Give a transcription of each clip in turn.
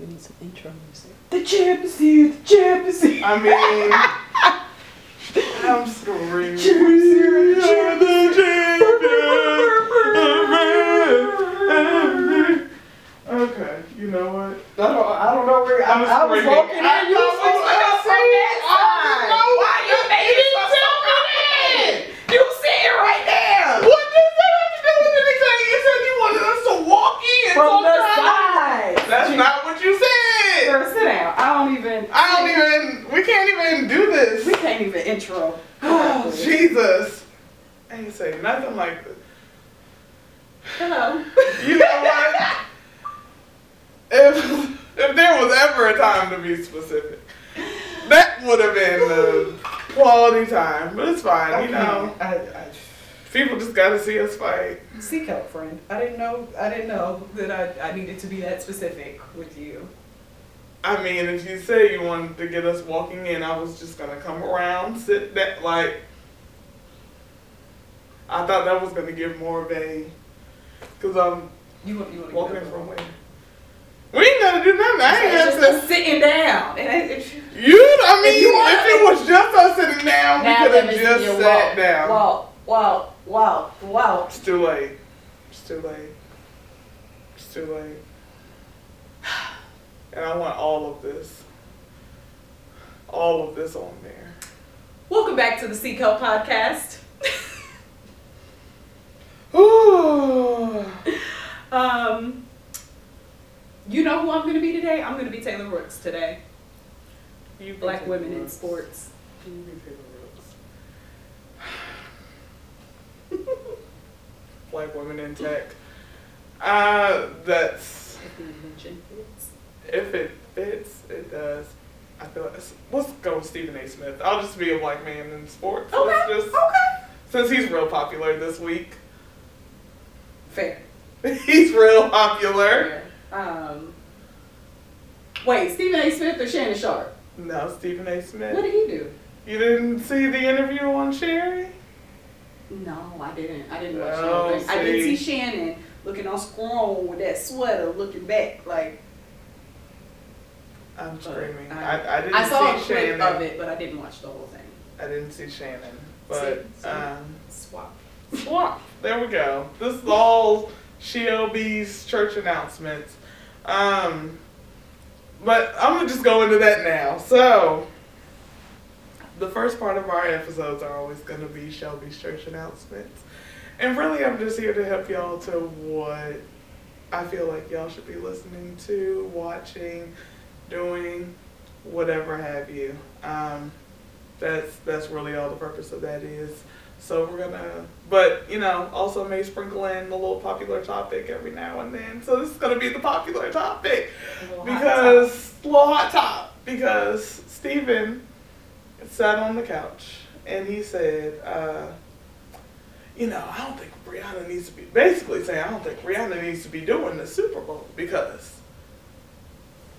We need some intro music. The champ is here. The champ is here. I mean, I'm screaming. Okay, you know what? I don't, I don't know where I, I'm I was screaming. walking in. I You was know, fixing I to see say it. it. I know. Why you made it so good? You see it right there. What does that have to do with anything? You said you wanted us to walk in. From so the I'm trying- side. That's not what you said. Sir, sit down. I don't even. I don't even. We can't even do this. We can't even intro. Oh, Jesus. I ain't say nothing like this. Hello. You know what? if if there was ever a time to be specific, that would have been the quality time. But it's fine, you know. I, I, People just gotta see us fight. seek help, friend. I didn't know. I didn't know that I, I needed to be that specific with you. I mean, if you say you wanted to get us walking in, I was just gonna come around, sit that like. I thought that was gonna give more of a, cause I'm You want you want to walking from where. We ain't gotta do nothing. I ain't It's have just to. a sitting down. It ain't- You, I mean, If you wanna- if it was just us sitting down, Now we could have just see sat walk. down. Walk, walk, walk, walk. It's too late. It's too late. It's too late. And I want all of this. All of this on there. Welcome back to the Seek Help podcast. Ooh. Um, you know who I'm going to be today? I'm going to be Taylor Rooks today. You Black Taylor women in Rooks. sports. You be Taylor Rooks. Black women in tech. Uh, that's If the invention fits. if it fits, it does. I feel like let's go with Stephen A. Smith. I'll just be a black man in sports. Okay. Let's just Okay. since he's real popular this week. Fair. He's real popular. Fair. Um, wait, Stephen A. Smith or Shannon Sharpe? No, Stephen A. Smith. What did he do? You didn't see the interview on Sherri? No, I didn't. I didn't watch Oh. I did see. Shannon looking all scroll with that sweater, looking back like I'm screaming. I- I, I didn't I saw a clip Shannon. of it, but I didn't watch the whole thing. I didn't see Shannon. But See, see. um Swap. swap. There we go. This is all Shelby's church announcements. Um but I'm gonna just go into that now. So the first part of our episodes are always gonna be Shelby's church announcements. And really I'm just here to help y'all to what I feel like y'all should be listening to, watching, doing, whatever have you. Um, that's that's really all the purpose of that is. So we're gonna, but you know, also may sprinkle in a little popular topic every now and then. So this is gonna be the popular topic because little hot top because Stephen sat on the couch and he said, uh, you know, I don't think Rihanna needs to be basically saying I don't think Rihanna needs to be doing the Super Bowl because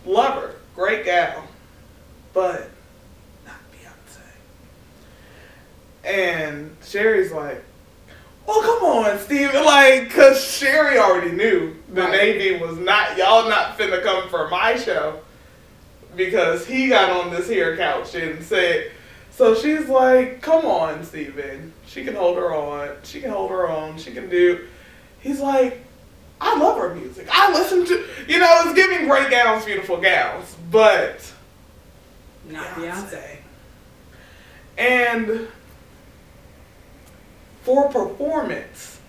love her, great gal, but not Beyonce. And Sherri's like, well, come on, Stephen. Like, because Sherri already knew the Right. Navy was not, y'all not finna come for my show. Because he got on this here couch and said, so she's like, come on, Stephen. She can hold her on. She can hold her own. She can do. He's like, I love her music. I listen to, you know, it's giving great gowns, beautiful gowns. But Not Beyonce. and for performance,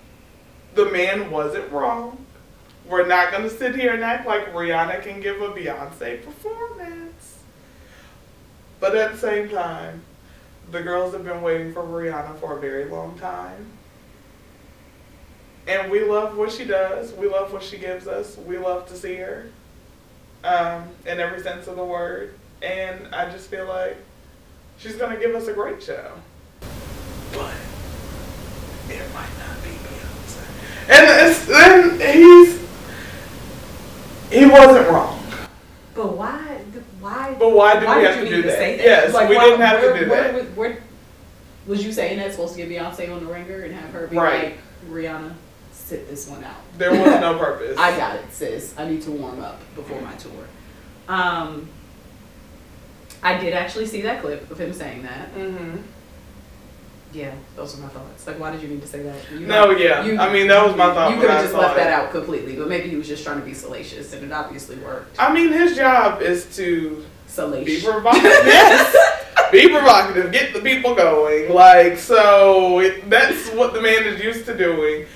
the man wasn't wrong. We're not going to sit here and act like Rihanna can give a Beyonce performance. But at the same time, the girls have been waiting for Rihanna for a very long time. And we love what she does. We love what she gives us. We love to see her um, in every sense of the word. And I just feel like she's going to give us a great show. But it might not be Beyonce. And it's, then he's, he wasn't wrong. But why? Why? But why do we did have you to need do that? say Yes, we why- didn't have to where- do where that. Was, where, was you saying that's supposed to get Beyonce on the ringer and have her be Right. like, Rihanna, sit this one out? There was no purpose. I got it, sis. I need to warm up before my tour. Um, I did actually see that clip of him saying that. Mm-hmm. Yeah, those are my thoughts. Like, why did you need to say that? You No, yeah. you- I mean, that was my thought You could have just left it. that out completely, but maybe he was just trying to be salacious, and it obviously worked. I mean, his job is to salacious. be provocative. yes. Be provocative. Get the people going. Like, so it, that's what the man is used to doing.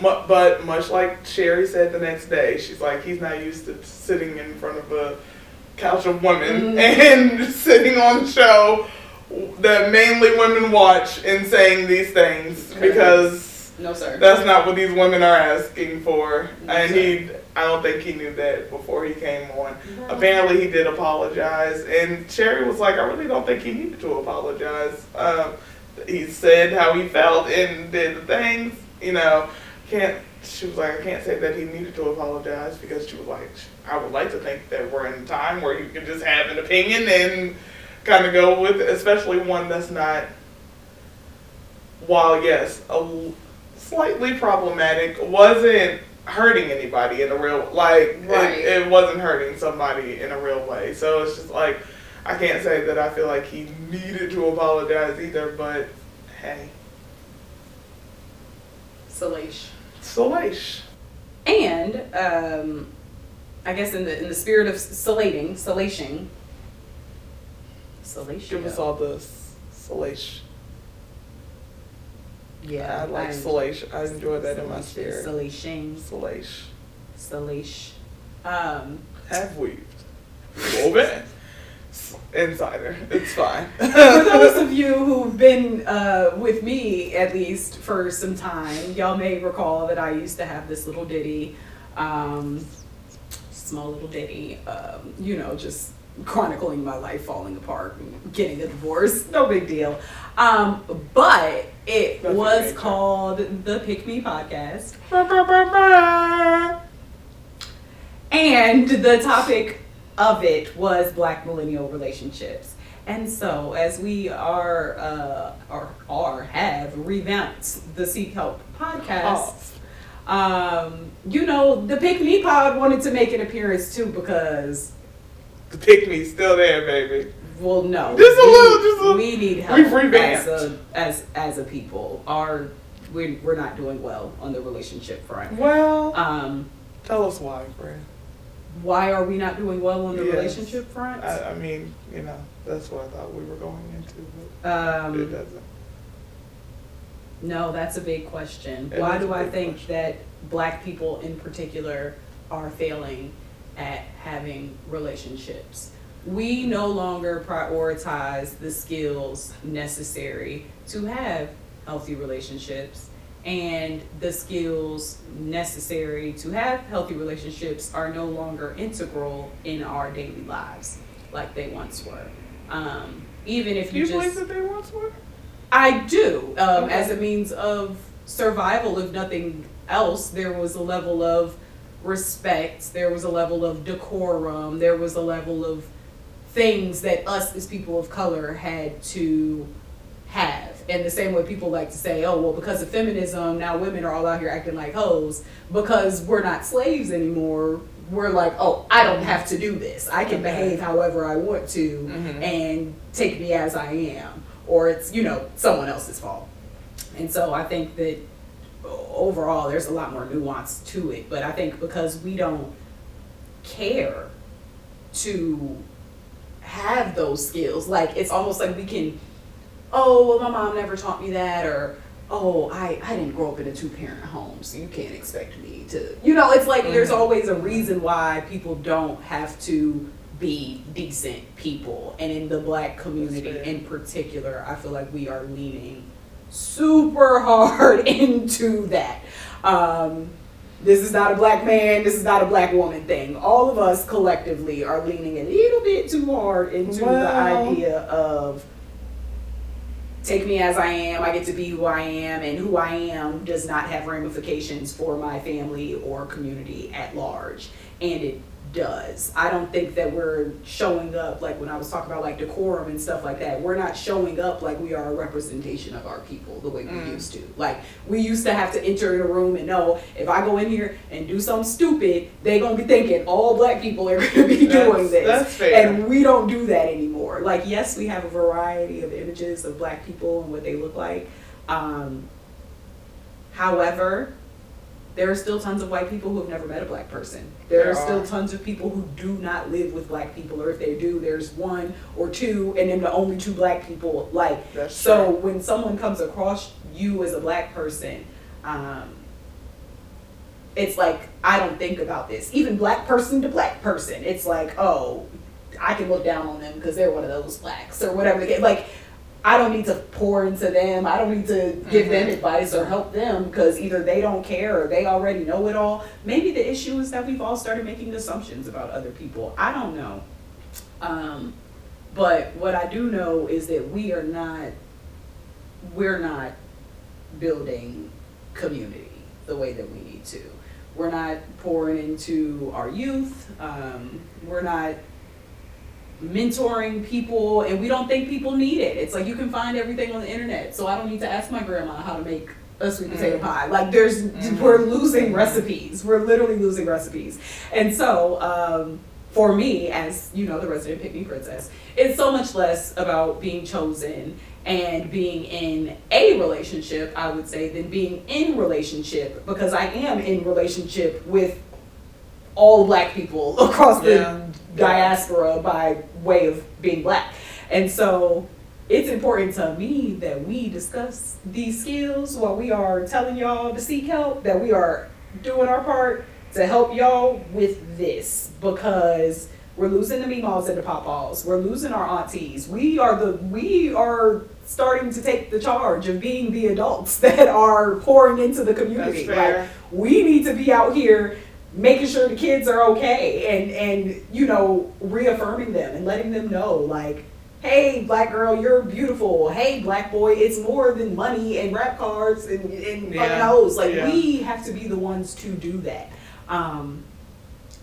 But much like Sherri said the next day, she's like, he's not used to sitting in front of a couch of women Mm. and sitting on the show that mainly women watch and saying these things Okay. because No, sir. that's not what these women are asking for. No, And sir. he, I don't think he knew that before he came on. No. Apparently, he did apologize, and Sherri was like, "I really don't think he needed to apologize." Um, he said how he felt and did the things. You know, can't. She was like, "I can't say that he needed to apologize because she was like, I would like to think that we're in a time where you can just have an opinion and kind of go with, it, especially one that's not." While yes, a slightly problematic, wasn't hurting anybody in a real like Right. it, it wasn't hurting somebody in a real way. So it's just like I can't say that I feel like he needed to apologize either, but hey, Salacious. Soleil. And um, I guess in the in the spirit of salating, salation, salation. Give us all the s- Soleil. Yeah, I like I-. I enjoy that in my spirit. Salation, Soleil. salation. Um, Have weaved. Woven. Insider. It's fine. for those of you who've been uh, with me at least for some time, y'all may recall that I used to have this little ditty, um, small little ditty, um, you know, just chronicling my life falling apart, and getting a divorce, no big deal. Um, but it That's was called the Pick Me Podcast. And the topic of it was black millennial relationships. And so, as we are, uh, or are, have revamped the Seek Help podcast, um, you know, the Pick Me Pod wanted to make an appearance too because, the pick me still there, baby. well, no, Just a we, little, just a- we need help we've revamped. as a as as a people. Our we're, we're not doing well on the relationship front. Well, Um, tell us why, friend. Why are we not doing well on the Yes. relationship front? I, I mean, you know, that's what I thought we were going into, but it Um, doesn't. no, that's a big question. It Why is a do I big think question. that black people in particular are failing at having relationships? We no longer prioritize the skills necessary to have healthy relationships. And the skills necessary to have healthy relationships are no longer integral in our daily lives like they once were. Um, even if Do you, you just believe that they once were? I do, um, Okay. as a means of survival, if nothing else. There was a level of respect, there was a level of decorum, there was a level of things that us as people of color had to have. And the same way people like to say, oh, well, because of feminism, now women are all out here acting like hoes. Because we're not slaves anymore, we're like, oh, I don't have to do this. I can Okay. behave however I want to Mhm. and take me as I am. Or it's, you know, someone else's fault. And so I think that overall there's a lot more nuance to it. But I think because we don't care to have those skills, like it's almost like we can, oh, well, my mom never taught me that, or oh, I, I didn't grow up in a two parent home, so you can't expect me to, you know, it's like there's Mhm. always a reason why people don't have to be decent people. And in the black community in particular, I feel like we are leaning super hard into that. Um, this is not a black man, this is not a black woman thing. All of us collectively are leaning a little bit too hard into the idea of take me as I am, I get to be who I am, and who I am does not have ramifications for my family or community at large. And it does. I don't think that we're showing up like when I was talking about like decorum and stuff like that. We're not showing up like we are a representation of our people the way we Mm. used to. Like we used to have to enter in a room and know if I go in here and do something stupid, they're gonna be thinking all black people are gonna be That's- doing this. that's fair. And we don't do that anymore. Like yes, we have a variety of images of black people and what they look like. Um, however, there are still tons of white people who have never met a black person. There, There are still are. tons of people who do not live with black people, or if they do, there's one or two, and then the only two black people. Like, That's so when someone comes across you as a black person, um, it's like I don't think about this. Even black person to black person, it's like, oh, I can look down on them because they're one of those blacks or whatever. Like, I don't need to pour into them. I don't need to give them Mhm. advice or help them because either they don't care or they already know it all. Maybe the issue is that we've all started making assumptions about other people. I don't know. Um, but what I do know is that we are not, we're not building community the way that we need to. We're not pouring into our youth. Um, we're not mentoring people, and we don't think people need it. It's like you can find everything on the internet, so I don't need to ask my grandma how to make a sweet potato Mhm. pie. Like there's, Mhm. we're losing recipes. We're literally losing recipes, and so. Um, for me, as you know, the resident picnic princess, it's so much less about being chosen and being in a relationship, I would say, than being in relationship because I am in relationship with all black people across the Yeah. diaspora by way of being black. And so it's important to me that we discuss these skills while we are telling y'all to seek help, that we are doing our part to help y'all with this because we're losing the meemaws and the papaws. We're losing our aunties. We are the we are starting to take the charge of being the adults that are pouring into the community. Like we need to be out here making sure the kids are okay and and you know reaffirming them and letting them know like hey black girl you're beautiful. Hey black boy it's more than money and rap cards and, and Yeah. fucking hoes like Yeah. we have to be the ones to do that. Um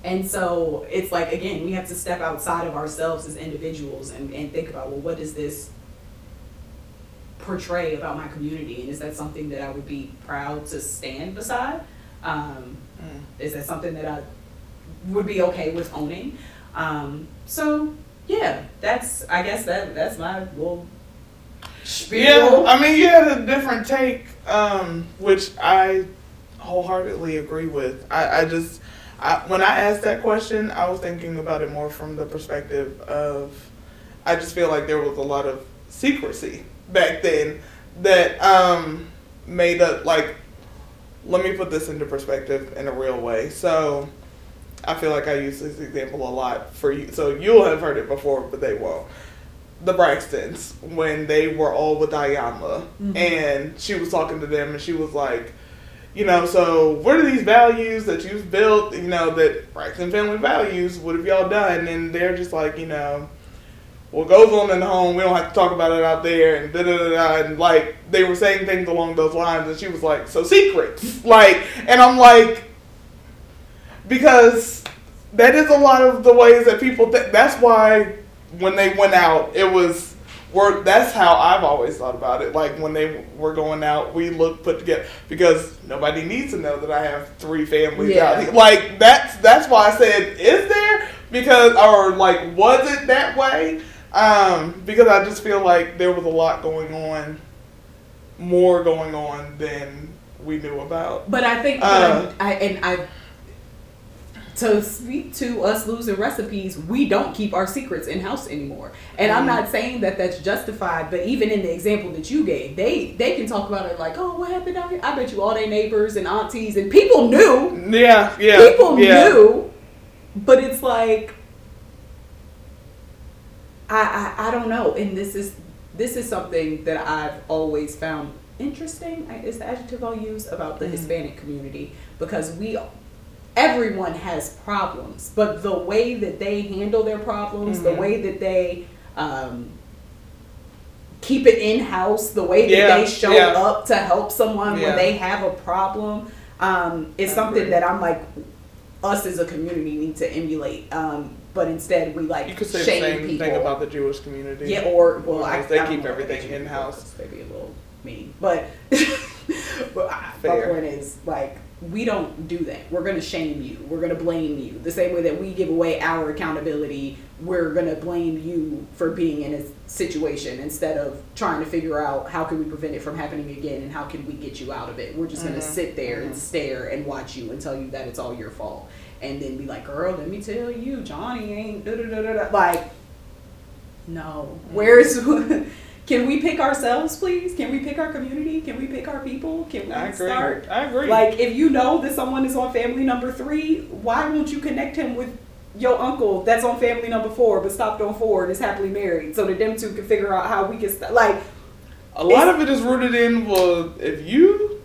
and so it's like again we have to step outside of ourselves as individuals and, and think about well what does this portray about my community? And is that something that i would be proud to stand beside? Um, Mm. is that something that I would be okay with owning? Um, so yeah, that's I guess that that's my little spiel. Yeah, I mean, you had a different take, um, which I wholeheartedly agree with. I, I just, I, when I asked that question, I was thinking about it more from the perspective of, I just feel like there was a lot of secrecy back then that um, made up, like, let me put this into perspective in a real way. So, I feel like I use this example a lot for you. So, you'll have heard it before, but they won't the Braxtons when they were all with Iyanla, Mhm. and she was talking to them, and she was like, you know, so what are these values that you've built, you know, that Braxton family values? What have y'all done? And they're just like, you know, what goes on in the home, we don't have to talk about it out there, and da da da da. And like they were saying things along those lines, and she was like, so secrets, like, and I'm like, because that is a lot of the ways that people. Th- that's why when they went out, it was. Were, that's how I've always thought about it. Like when they were going out, we look put together because nobody needs to know that I have three families Yeah. out here. Like that's that's why I said, is there? Because or like was it that way? Um, because I just feel like there was a lot going on, more going on than we knew about. But I think Uh, that I, I and I to speak to us losing recipes, we don't keep our secrets in house anymore. And I'm Mhm. not saying that that's justified, but even in the example that you gave, they they can talk about it like, oh, what happened out here? I bet you all their neighbors and aunties and people knew. Yeah, yeah. people yeah. knew, but it's like I, I I don't know, and this is this is something that I've always found interesting. Is the adjective I'll use about the Mhm. Hispanic community because we everyone has problems, but the way that they handle their problems, the Mhm. way that they um, keep it in house, the way that Yeah, they show yeah. up to help someone Yeah. when they have a problem, um, is I something agree. that I'm like, us as a community need to emulate. Um, but instead we like You could say the shame same people. thing about the Jewish community. yeah, or well, I, Because they I don't keep know everything they should be in-house. focused. Maybe a little mean, but but I- my point is like we don't do that. We're gonna shame you. We're gonna blame you. The same way that we give away our accountability, we're gonna blame you for being in a situation instead of trying to figure out how can we prevent it from happening again and how can we get you out of it. We're just gonna Mhm. sit there and Mhm. stare and watch you and tell you that it's all your fault, and then be like, "Girl, let me tell you, Johnny ain't da da da. Like, no. Where's can we pick ourselves, please? Can we pick our community? Can we pick our people? Can we I agree. start? I agree. Like, if you know that someone is on family number three, why won't you connect him with your uncle that's on family number four but stopped on four and is happily married so that them two can figure out how we can st- like a lot of it is rooted in well, if you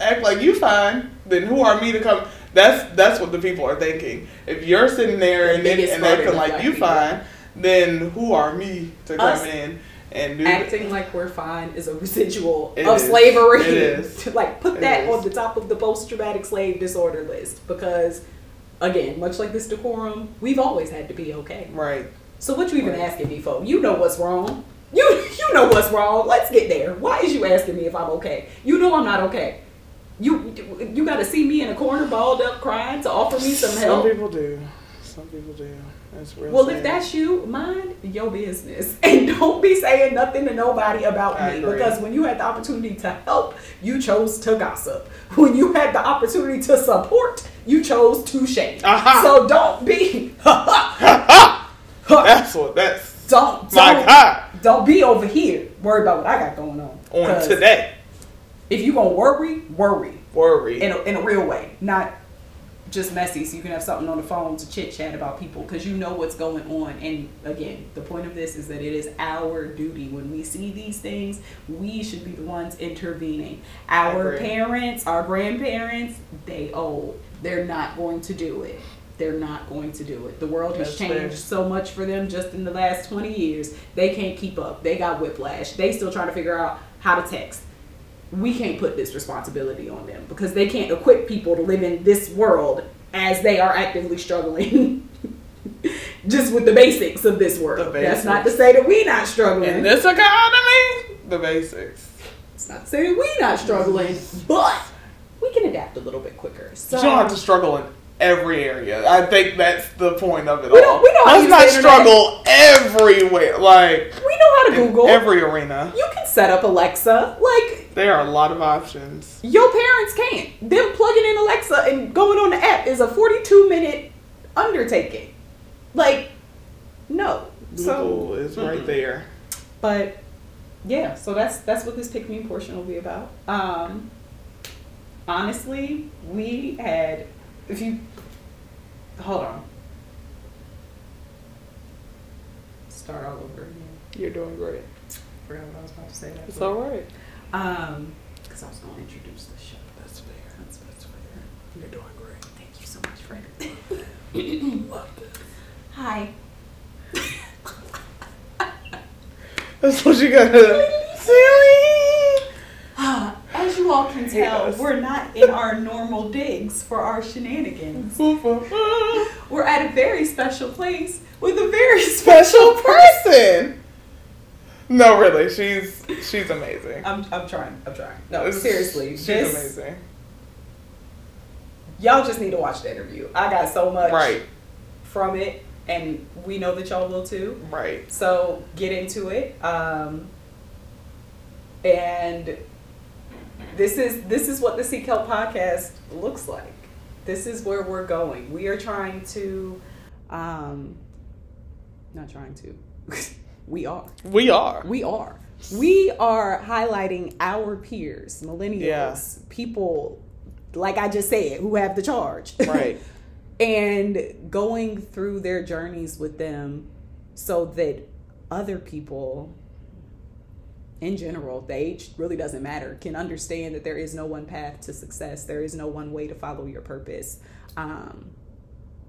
act like you fine, then who are me to come? That's that's what the people are thinking. If you're sitting there and, biggest and acting like you people. fine, then who are me to come in and do acting like we're fine is a residual It of is. slavery. It is. like put It that is. on the top of the post traumatic slave disorder list because again, much like this decorum, we've always had to be okay. right? So what you even Right. asking me for? You know what's wrong. You you know what's wrong. Let's get there. Why is you asking me if I'm okay? You know I'm not okay. You you got to see me in a corner, balled up, crying to offer me some help. Some people do. Some people do. That's real. Well, sad. if that's you, mind your business and don't be saying nothing to nobody about I me agree. because when you had the opportunity to help, you chose to gossip. When you had the opportunity to support, you chose to shame. Aha. So don't be that's what that's don't don't, God don't be over here worried about what I got going on. on today. If you gonna worry, worry Worry. in a, in a real way, not just messy. So you can have something on the phone to chit chat about people because you know what's going on. And again, the point of this is that it is our duty when we see these things, we should be the ones intervening. Our parents, our grandparents, they old. They're not going to do it. They're not going to do it. The world has That's changed fair. so much for them just in the last 20 years. They can't keep up. They got whiplash. They still trying to figure out how to text we can't put this responsibility on them because they can't equip people to live in this world as they are actively struggling just with the basics of this world. The That's not to say that we not struggling. in this economy, the basics. it's not to say that we not struggling, but we can adapt a little bit quicker. So you don't have to struggle in every area. I think that's the point of it We all. don't- we don't Let's not struggle everywhere. Like we know how to in Google. every arena. you can set up Alexa. Like There are a lot of options. your parents can't. Them plugging in Alexa and going on the app is a 42 minute undertaking. Like, no. So Google is right there. but yeah so that's that's what this pick me portion will be about um honestly we had if you hold on start all over again You're doing great. forgot what i was about to say that It's all right. um because i was going to introduce the show That's fair. that's, that's fair You're doing great. thank you so much fred Love this. hi That's what you gotta. Silly. as you all can tell Yes. we're not in our normal digs for our shenanigans We're at a very special place with a very special person. No, really, she's she's amazing. I'm, I'm trying. I'm trying. No, seriously. she's this, amazing. Y'all just need to watch the interview. I got so much Right, from it, and we know that y'all will too. right. So get into it. Um, and this is this is what the Seek Help podcast looks like. This is where we're going. We are trying to, um, not trying to. we are. We are. We are. We are highlighting our peers, millennials, Yeah. people, like I just said, who have the charge. Right. and going through their journeys with them so that other people in general the age really doesn't matter can understand that there is no one path to success there is no one way to follow your purpose um,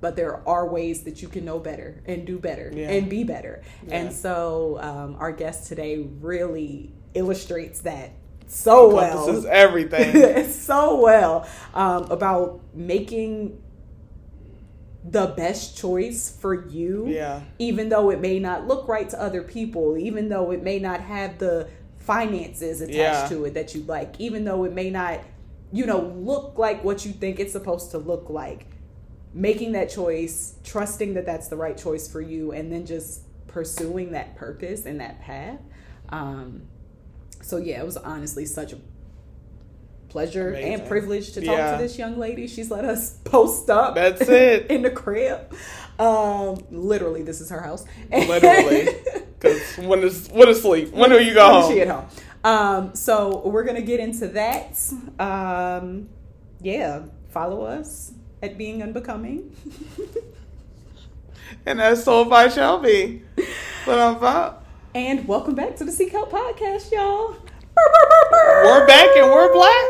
but there are ways that you can know better and do better Yeah. and be better Yeah. and so um, our guest today really illustrates that so well Encompasses everything. so well um, about making the best choice for you Yeah. even though it may not look right to other people, even though it may not have the finances attached Yeah. to it that you like, even though it may not, you know, look like what you think it's supposed to look like. Making that choice, trusting that that's the right choice for you, and then just pursuing that purpose and that path. Um, so, yeah, it was honestly such a pleasure Amazing. and privilege to talk Yeah. to this young lady. She's let us post up. That's it. in the crib. Um, literally, this is her house. Literally. Because when is when is sleep? When do you go When home? She at home. Um, so we're gonna get into that. Um, yeah, follow us at being unbecoming. And that's so by Shelby. But I'm fine. and welcome back to the Seek Help Podcast, y'all. We're back and we're black.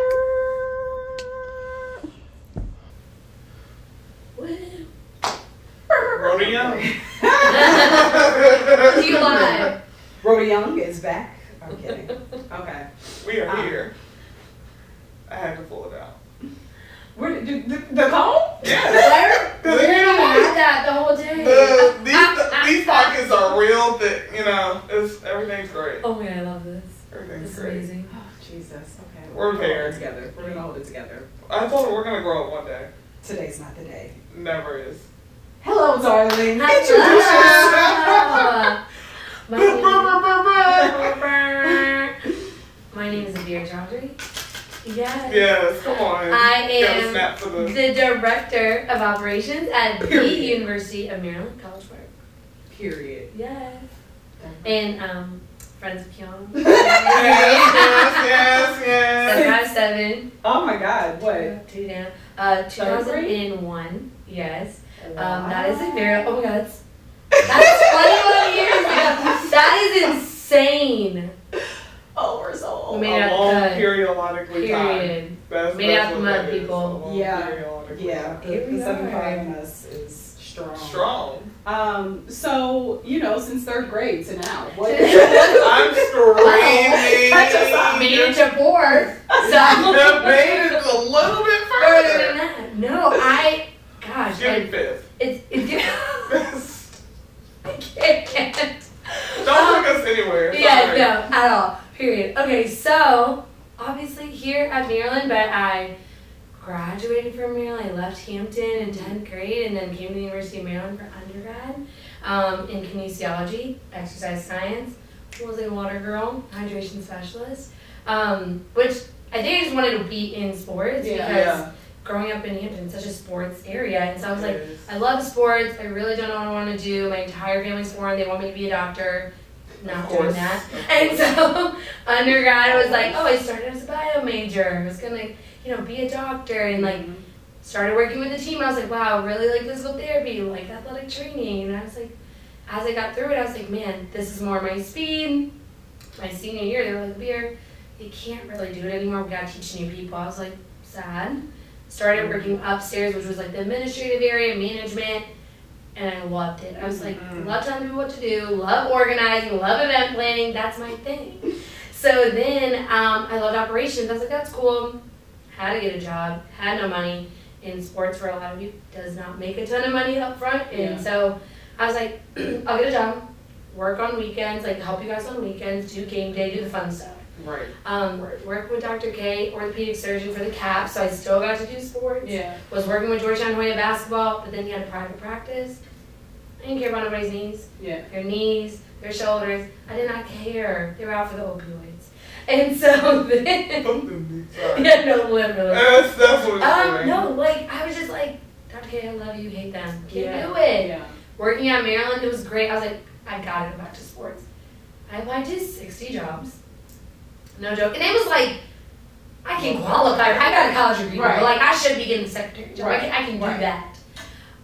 Rhoda Young. you live. Rhoda Young is back. I'm kidding. Okay. We are Ah. here. I had to pull it out. Where did the, the comb? Yeah. Where? The- We're gonna that the whole day. The, these these pockets are real thick. You know, it's everything's great. Oh my god, I love this. Everything's This is great. amazing. Oh, Jesus. Okay. We're gonna hold it together. We're gonna hold it together. I told her we're gonna grow up one day. Today's not the day. Never is. Hello, darling. Hello. Introduce yourself. My name, my name is Avira Chaudhry. Yes. Yes, come on. I Gotta am snap for the. the director of operations at the Period. University of Maryland College Park. Period. Yes. And um, friends of Kiana. yes, yes, yes. Seven out of seven. Oh my God, what? Two down. Uh, Third grade? 2001. Yes. Um, that is a very. Oh my god, that's, that's 21 years ago. That is insane. Oh, we're so old. Made a up long the periodically time. period. That's, Made that's out the what mud, that is, people. a Yeah. Yeah, The, the seven are. five in us is strong. Strong. Um, so you know, since third grade to now, what? I'm screaming. Catch us up. Made it to fourth. So. I made it a little bit Further than further. that. No, I. Gosh, Give me I, fifth. it's. It's. I can't. Don't take us anywhere. Yeah, no, at all. Period. Okay, so obviously here at Maryland, but I graduated from Maryland. I left Hampton in 10th grade and then came to the University of Maryland for undergrad um, in kinesiology, exercise science. Was a water girl, hydration specialist, um, which I think I just wanted to be in sports Yeah. because Yeah. growing up in Hampton, such a sports area, and so I was like, I love sports. I really don't know what I want to do. My entire family's foreign. They want me to be a doctor. Not doing that. And so undergrad, I was like, oh, I started as a bio major. I was gonna, you know, be a doctor, and like started working with the team. I was like, wow, really like physical therapy, like athletic training. And I was like, as I got through it, I was like, man, this is more my speed. My senior year, they were like, Beer, you can't really do it anymore. We gotta teach new people. I was like, sad. Started working upstairs, which was like the administrative area, management, and I loved it. I was like, Mhm. love telling people what to do, love organizing, love event planning. That's my thing. So then um, I loved operations. I was like, that's cool. Had to get a job, had no money. In sports, for a lot of you, does not make a ton of money up front. And Yeah. so I was like, I'll get a job, work on weekends, like help you guys on weekends, do game day, do the fun stuff. Right. Um, work with Dr. K, orthopedic surgeon for the CAP, so I still got to do sports. Yeah. Was working with Georgetown Hoya basketball, but then he had a private practice. I didn't care about nobody's knees, Yeah. their knees, their shoulders. I did not care. They were out for the opioids. And so then, Sorry. yeah, no, literally. That's, that's what it's Um, doing. no, like, I was just like, Dr. K, I love you, hate them. Can't Yeah. do it. Yeah. Working at Maryland, it was great. I was like, I gotta go back to sports. I applied to 60 jobs. No joke. And it was like, I can qualify. I got a college degree. Right. Like, I should be getting a secretary job. Right. I can, I can do that.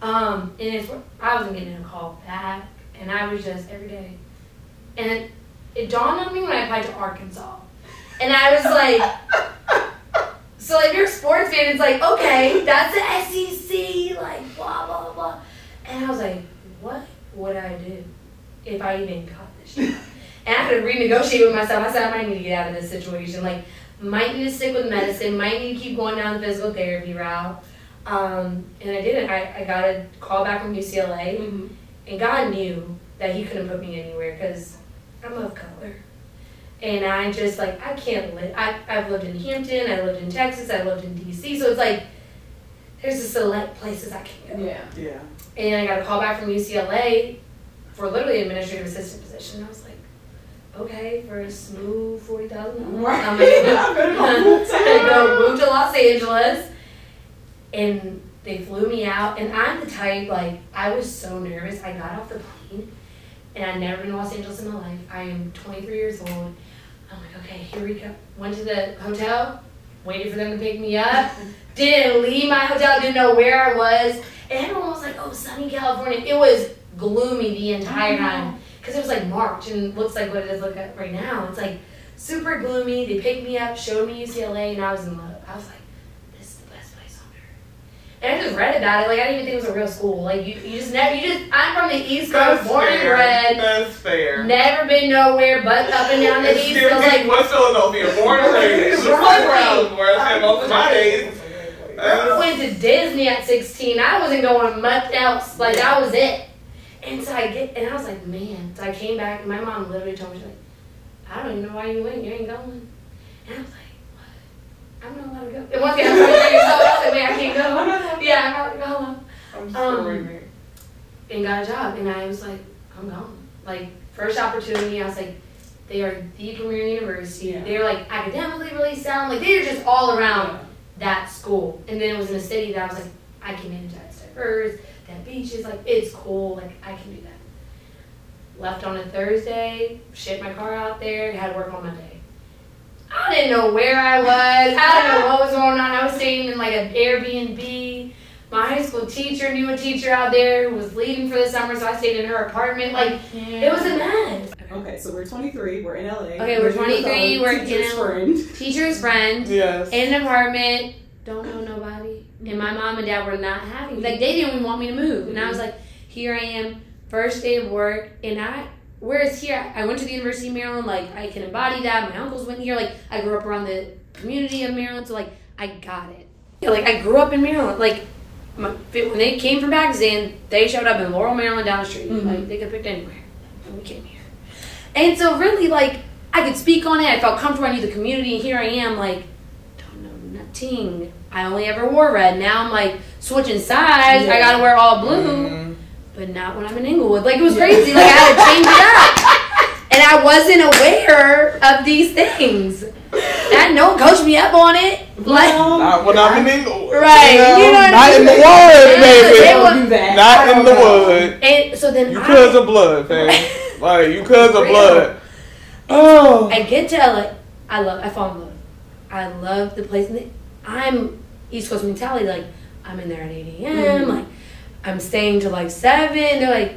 Um, and it's, I wasn't getting a call back. And I was just every day. And it, it dawned on me when I applied to Arkansas. And I was like, so like you're a sports fan, it's like, okay, that's the SEC, like blah blah blah. And I was like, what would I do if I even got this job? And I had to renegotiate with myself. I said I might need to get out of this situation. Like, might need to stick with medicine, might need to keep going down the physical therapy route. Um, and I didn't. I, I got a call back from UCLA, Mm-hmm. and God knew that He couldn't put me anywhere because I'm of color. And I just like I can't live. I I've lived in Hampton. I lived in Texas. I lived in DC. So it's like there's a select places I can go. Yeah. Yeah. And I got a call back from UCLA for literally an administrative assistant position. I was like, okay, for a smooth forty thousand dollars, Right. I'm gonna I'm gonna go move to go move to Los Angeles. And they flew me out, and I'm the type like I was so nervous. I got off the plane, and I've never been to Los Angeles in my life. I am 23 years old. Okay, here we go. Went to the hotel, waited for them to pick me up. Didn't leave my hotel, didn't know where I was. And everyone was like, oh, sunny California. It was gloomy the entire mm-hmm. time. Because it was like March and looks like what it is look at right now. It's like super gloomy. They picked me up, showed me UCLA, and I was in love. I was like, this is the best place on earth. And I just read about it. Like I didn't even think it was a real school. Like you, you just never, you just. I'm from the East Coast, born and bred. That's fair. Never been nowhere but up and down the It's East Coast. like, West Philadelphia, born and raised. Like where I I spent most of my days. I went to Disney at 16. I wasn't going much else. Like that was it. And so I get, and I was like, man. So I came back, and my mom literally told me, she's like, I don't even know why you went. You ain't going. And I was like, what? I'm not allowed to go. And once again, I'm 23. I was like, wait, I can't go. Yeah, I'm not allowed to go. I'm Um, screaming. And got a job, and I was like, I'm gone. Like first opportunity, I was like, they are the premier university. Yeah. They're like academically really sound. Like they're just all around that school. And then it was in a city that I was like, I can manage that diverse, that beach is like it's cool, like I can do that. Left on a Thursday, shipped my car out there, had to work on Monday. I didn't know where I was, I didn't know what was going on. I was staying in like an Airbnb. My high school teacher knew a teacher out there who was leaving for the summer, so I stayed in her apartment. Like it was a mess. Okay, so we're 23. We're in LA. Okay, we're Living with 23, our we're in teacher's friend. Teacher's friend. Yes. in an apartment, don't know nobody. And my mom and dad were not happy. Like they didn't even want me to move. And I was like, here I am, first day of work, and I whereas here I went to the University of Maryland, like I can embody that. My uncles went here, like I grew up around the community of Maryland, so like I got it. Yeah, like I grew up in Maryland. Like my, when they came from Pakistan, they showed up in Laurel, Maryland, down the street. Mhm. Like they could have picked anywhere, and we came here. And so really, like I could speak on it. I felt comfortable. I knew the community, and here I am, like don't know nothing. I only ever wore red. Now I'm like switching sides. I gotta wear all blue, Mm. But not when I'm in Inglewood. Like it was Yeah. crazy. Like I had to change it up, and I wasn't aware of these things. And no one coached me up on it. Like Not when I'm in Inglewood. Right, You you know what not I in the wood, Yeah, baby. they Don't were- do that. Not in the wood. and so then You I, cuz of blood, fam. Like, you cuz of blood. Oh. I get to LA. I love. I fall in love. I love the place. And they- I'm East Coast mentality. Like I'm in there at 8 a.m. Mhm. Like I'm staying till like seven. They're like,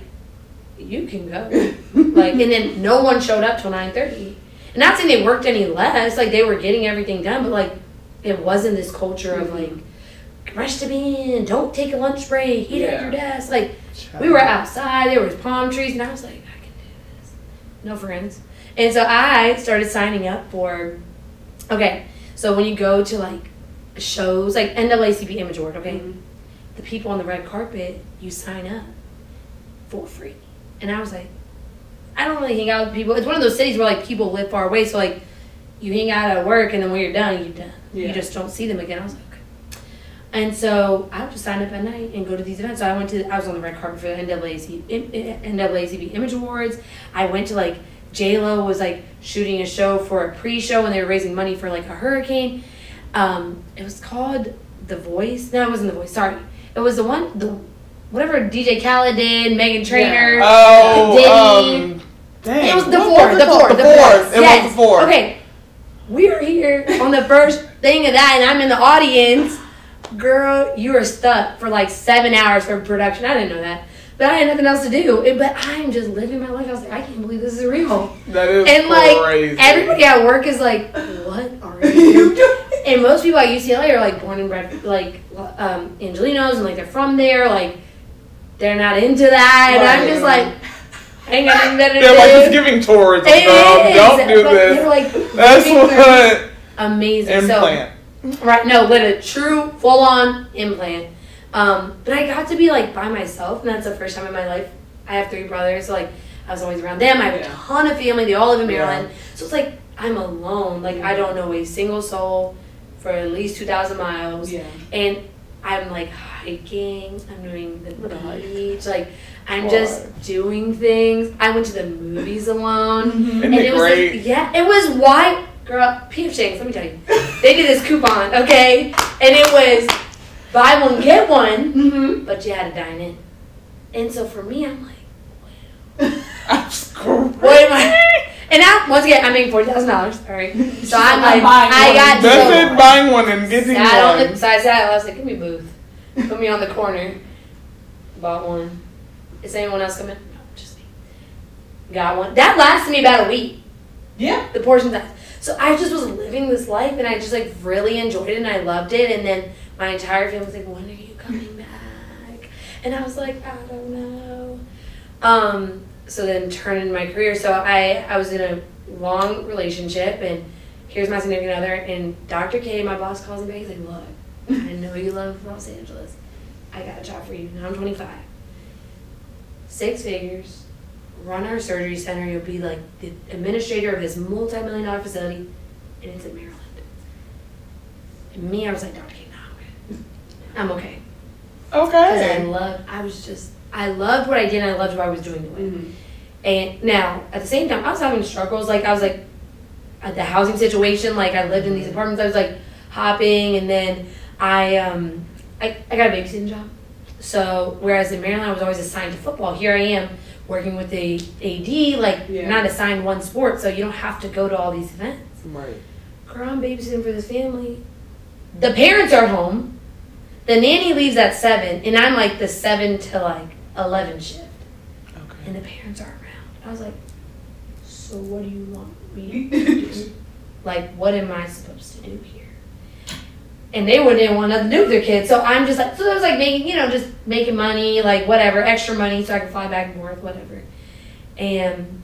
you can go. like and then no one showed up till 9:30. And not saying they worked any less. Like they were getting everything done, but like it wasn't this culture of like rush to be in, don't take a lunch break, eat Yeah. at your desk. Like we were outside, there was palm trees, and I was like, I can do this. No friends. And so I started signing up for okay, so when you go to like shows like NAACP Image Award, okay, Mhm. People on the red carpet, you sign up for free. And I was like, I don't really hang out with people. It's one of those cities where like people live far away, so like you hang out at work and then when you're done, you're done. Yeah. You just don't see them again. I was like, okay. And so I would just sign up at night and go to these events. So I went to, I was on the red carpet for the NAACP, NAACP Image Awards. I went to like, J Lo was like shooting a show for a pre-show and they were raising money for like a hurricane. Um, it was called The Voice. No, it wasn't The Voice. Sorry, it was the one the whatever DJ Khaled did, Meghan Trainor. Oh, Diddy. um, dang. It was the what four, was the it called? four, The the four. four. It was the four. Okay, we are here on the first thing of that, and I'm in the audience. Girl, you were stuck for like seven hours for production. I didn't know that, but I had nothing else to do. It- But I'm just living my life. I was like, I can't believe this is real. That is And like crazy. everybody at work is like, what are you doing? And most people at UCLA are like born and bred, like um, Angelenos, and like they're from there. Like they're not into that. And I'm just like, I ain't got nothing better to do. They're like, it's giving tourism, It girl. Don't do but They're this. like That's what amazing. implant. So right, no, literally true full on implant. Um, but I got to be like by myself, and that's the first time in my life. I have three brothers, so like I was always around them. I have Yeah. a ton of family. They all live in Yeah. Maryland, so it's like I'm alone. Like I don't know a single soul for at least two thousand miles, Yeah. and I'm like hiking. I'm doing the beach. Like I'm just doing things. I went to the movies alone. Isn't And it it was great? like, yeah, it was why girl P.F. Chang's, let me tell you. They did this coupon, okay? And it was buy one, get one, Mm-hmm. but you had to dine in. And so for me, I'm like, I'm screwed. what am I? And now, once again, I'm making forty thousand dollars. All right, so I'm I'm like, buying I one. got That's so it, buying one and getting sat on the one. so I sat. I was like, give me a booth, put me on the corner. Bought one. Is anyone else coming? No, just me. Got one. That lasted me about a week. Yeah. the portion that. So I just was living this life and I just like really enjoyed it and I loved it. And then my entire family was like, when are you coming back? And I was like, I don't know. Um, so then turning my career. So I, I was in a long relationship and here's my significant other and Dr. K, my boss calls me back. He's like, look, I know you love Los Angeles. I got a job for you. Now I'm 25. Six figures run our surgery center. You'll be like the administrator of this multi-million dollar facility, and it's in Maryland. And me, I was like, Dr. K, no, I'm. I'm okay. Because I Okay. loved, I was just, I loved what I did, and I loved what I was doing. Doing. Mm-hmm. And now, at the same time, I was having struggles. Like I was like, at the housing situation, like I lived in these apartments. I was like hopping, and then I, um, I, I got a babysitting job. So whereas in Maryland, I was always assigned to football. Here I am working with the AD, like Yeah. not assigned one sport, so you don't have to go to all these events. Right. Girl, I'm babysitting for this family. The parents are home. The nanny leaves at seven, and I'm like the seven to like eleven shift, Okay. and the parents are around. I was like, so what do you want me to do? like, what am I supposed to do here? And they wouldn't want nothing to do with their kids, so I'm just like, so I was like making, you know, just making money, like whatever, extra money, so I can fly back and forth, whatever. And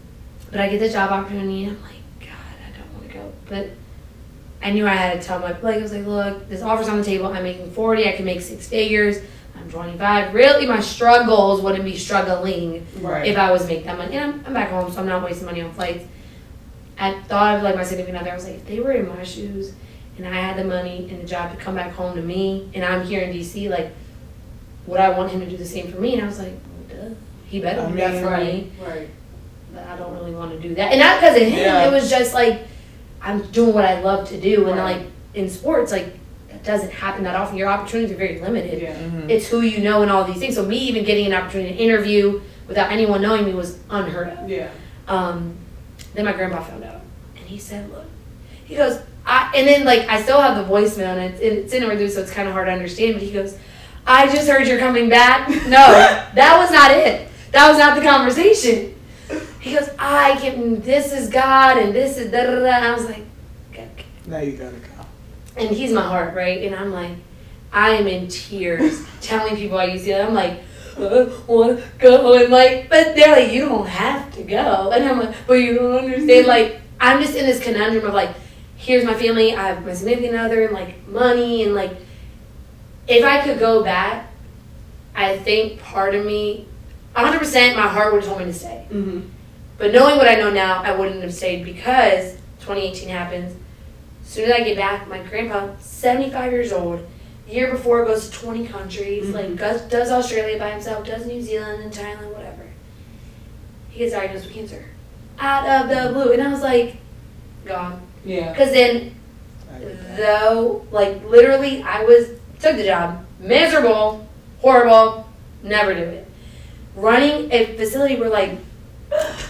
but I get the job opportunity, and I'm like, God, I don't want to go, but I knew I had to tell my like I was like, look, this offer's on the table. I'm making forty. I can make six figures. I'm 25. Really, my struggles wouldn't be struggling Right. if I was making that money. And I'm, I'm back home, so I'm not wasting money on flights. I thought of like my significant other. I was like, if they were in my shoes, and I had the money and the job to come back home to me, and I'm here in DC, like, would I want him to do the same for me? And I was like, well, duh. He better I do that for me right. Right. but I don't really want to do that. And not because of him. Yeah. It was just like I'm doing what I love to do, and Right. like in sports, like that doesn't happen that often. Your opportunities are very limited. Yeah. Mhm. It's who you know and all these things. So me even getting an opportunity to interview without anyone knowing me was unheard of. Yeah. Um, then my grandpa found out, and he said, "Look," he goes, I, and then like I still have the voicemail, and it's, it's in Urdu, so it's kind of hard to understand. But he goes, "I just heard you're coming back." No, that was not it. That was not the conversation. He goes, "I can. This is God, and this is da da da." I was like, okay. Now you gotta go. And he's my heart, right? And I'm like, I am in tears telling people I used to. I'm like, I want to go, and like, but they're like, you don't have to go, and I'm like, but you don't understand. Like, I'm just in this conundrum of like, here's my family, I have my significant other, and like money, and like, if I could go back, I think part of me, 100%, my heart would have told me to stay. Mm-hmm. But knowing what I know now, I wouldn't have stayed because 2018 happens. Soon as I get back, my grandpa, 75 years old, the year before goes to 20 countries, Mhm. like does, does Australia by himself, does New Zealand and Thailand, whatever. He gets diagnosed with cancer out of the blue, and I was like, gone. Yeah. Because then, I get that. though, like literally, I was took the job, miserable, horrible, never do it. Running a facility where like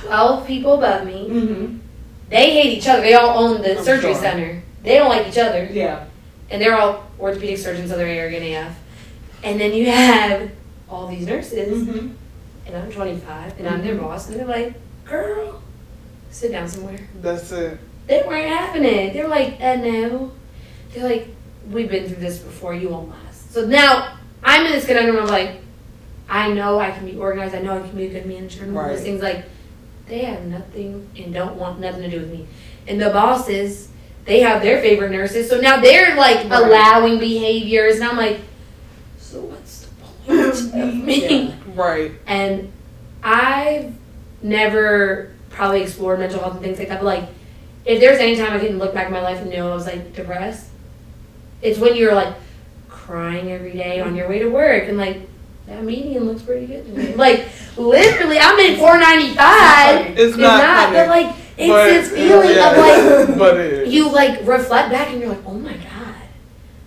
12 people above me. Mm-hmm. They hate each other. They all own the I'm surgery sure. center. They don't like each other. Yeah. And they're all orthopedic surgeons, so they're arrogant AF. And then you have all these nurses, Mm-hmm. and I'm 25, and I'm their boss, and they're like, girl, sit down somewhere. That's it. They weren't having it. They're like, uh, no. They're like, we've been through this before, you won't last. So now I'm in this conundrum of like, I know I can be organized, I know I can be a good manager, and all those things. Like, they have nothing and don't want nothing to do with me. And the bosses, they have their favorite nurses, so now they're like Right. allowing behaviors, and I'm like, so what's the point of me. Yeah. Right. And I've never probably explored mental health and things like that, but like, if there's any time I can look back in my life and know I was like depressed, it's when you're like crying every day on your way to work and like, that median looks pretty good to me. Like, literally, I'm in 495. It's It's not, not, but like, it's but- this feeling yeah, of like, but you like reflect back and you're like, oh my god,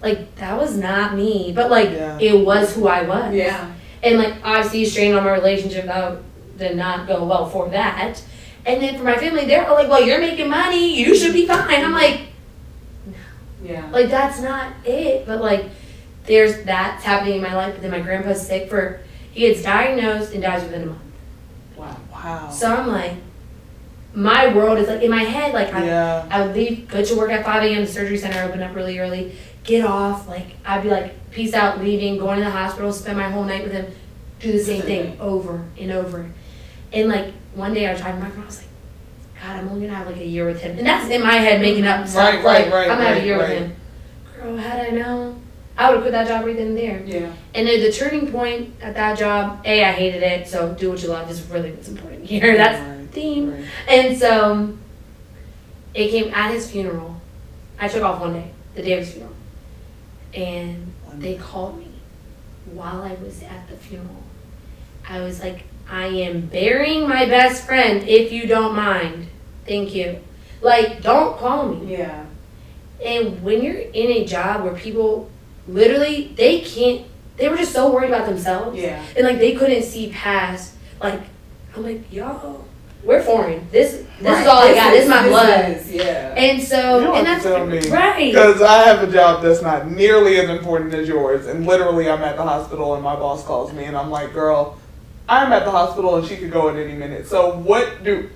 like that was not me, but like Yeah. it was who I was. Yeah. And like obviously you strained on my relationship that did not go well for that. And then for my family, they're all like, well, you're making money, you should be fine. I'm like, no. Yeah. like that's not it. But like, there's that's happening in my life. But then my grandpa's sick for he gets diagnosed and dies within a month. Wow. wow. So I'm like, my world is like in my head. Like I yeah. I would leave, go to work at 5 a.m. The surgery center open up really early, get off. Like, I'd be like, peace out, leaving, going to the hospital, spend my whole night with him, do the same thing over and over. And like, one day I was tried my friend, I was like, God, I'm only gonna have like a year with him. And that's in my head making up stuff. Right, right, like, right, I'm gonna have a year with him. Girl, had I know I would have quit that job right then and there. Yeah. And then the turning point at that job, A, I hated it, so do what you love is really what's important here. That's theme. right. And so it came at his funeral. I took off one day, the day of his funeral. And they called me while I was at the funeral. I was like, I am burying my best friend if you don't mind. Thank you. Like, don't call me. Yeah. And when you're in a job where people literally, they can't, they were just so worried about themselves. Yeah. And like, they couldn't see past, like, I'm like, y'all, we're foreign. This, this is all I got. This is my blood. is- yeah. And so, You don't and have that's to tell me. right. Because I have a job that's not nearly as important as yours, and literally I'm at the hospital and my boss calls me and I'm like, girl, I'm at the hospital and she could go at any minute. So what do?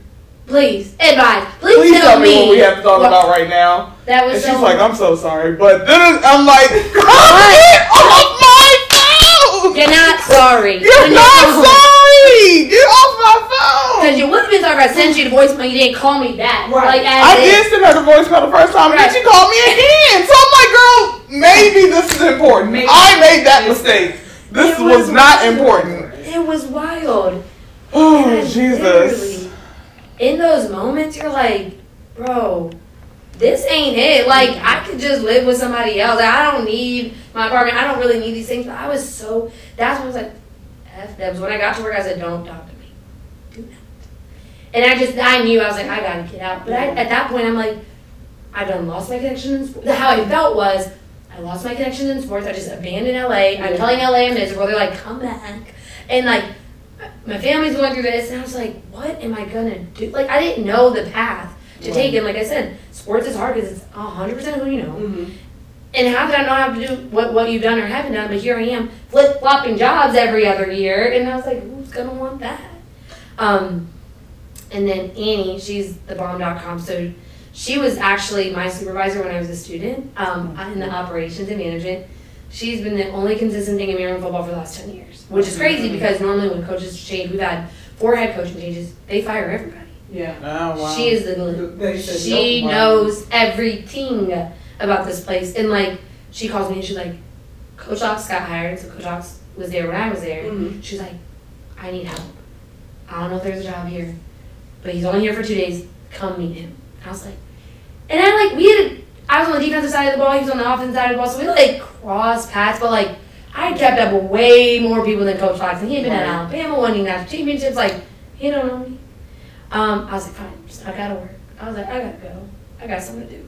Please advise. Please, Please tell, tell me what we have to talk what- about right now. That was And so. she's like, I'm so sorry, but then I'm like, get off my phone! You're not sorry. You're not sorry! Get off my Because you would have been sorry if I sent you the voicemail. You didn't call me back. Right. Like I is. did send her the voicemail the first time, and Right. then she called me again. So I'm like, girl, maybe this is important. Maybe. I made that mistake. This was, was not wild. important. It was wild. Oh, Jesus. In those moments, you're like, bro, this ain't it. Like, I could just live with somebody else. I don't need my apartment. I don't really need these things. But I was so, that's when I was like, F Debs. When I got to work, I said, don't talk to me. Do not. And I just, I knew, I was like, I gotta get out. But I, at that point, I'm like, I done lost my connection in sports. How I felt was, I lost my connection in sports. I just abandoned LA. I'm telling LA I'm miserable. They're like, come back. And like, my family's going through this, and I was like, what am I gonna do? Like, I didn't know the path to take. And like I said, sports is hard because it's 100% who you know. Mhm. And how did I not have to do what, what you've done or haven't done? But here I am, flip flopping jobs every other year. And I was like, who's gonna want that? Um, and then Annie, she's the bomb.com. So she was actually my supervisor when I was a student um, in the operations and management. She's been the only consistent thing in Maryland football for the last 10 years, which is crazy because normally when coaches change, we've had four head coaching changes, they fire everybody. Yeah. Oh, wow. She is the glue They said she knows everything about this place. And like, she calls me and she's like, Coach Ox got hired, so Coach Ox was there when I was there. Mhm. She's like, I need help. I don't know if there's a job here, but he's only here for two days. Come meet him. I was like, and I like we had. I was on the defensive side of the ball. He was on the offensive side of the ball. So we like cross paths, but like I kept up with way more people than Coach Fox, and he had been at. Alabama winning national championships. Like he don't know me. Um, I was like, fine, just, I gotta work. I was like, I gotta go. I got something to do.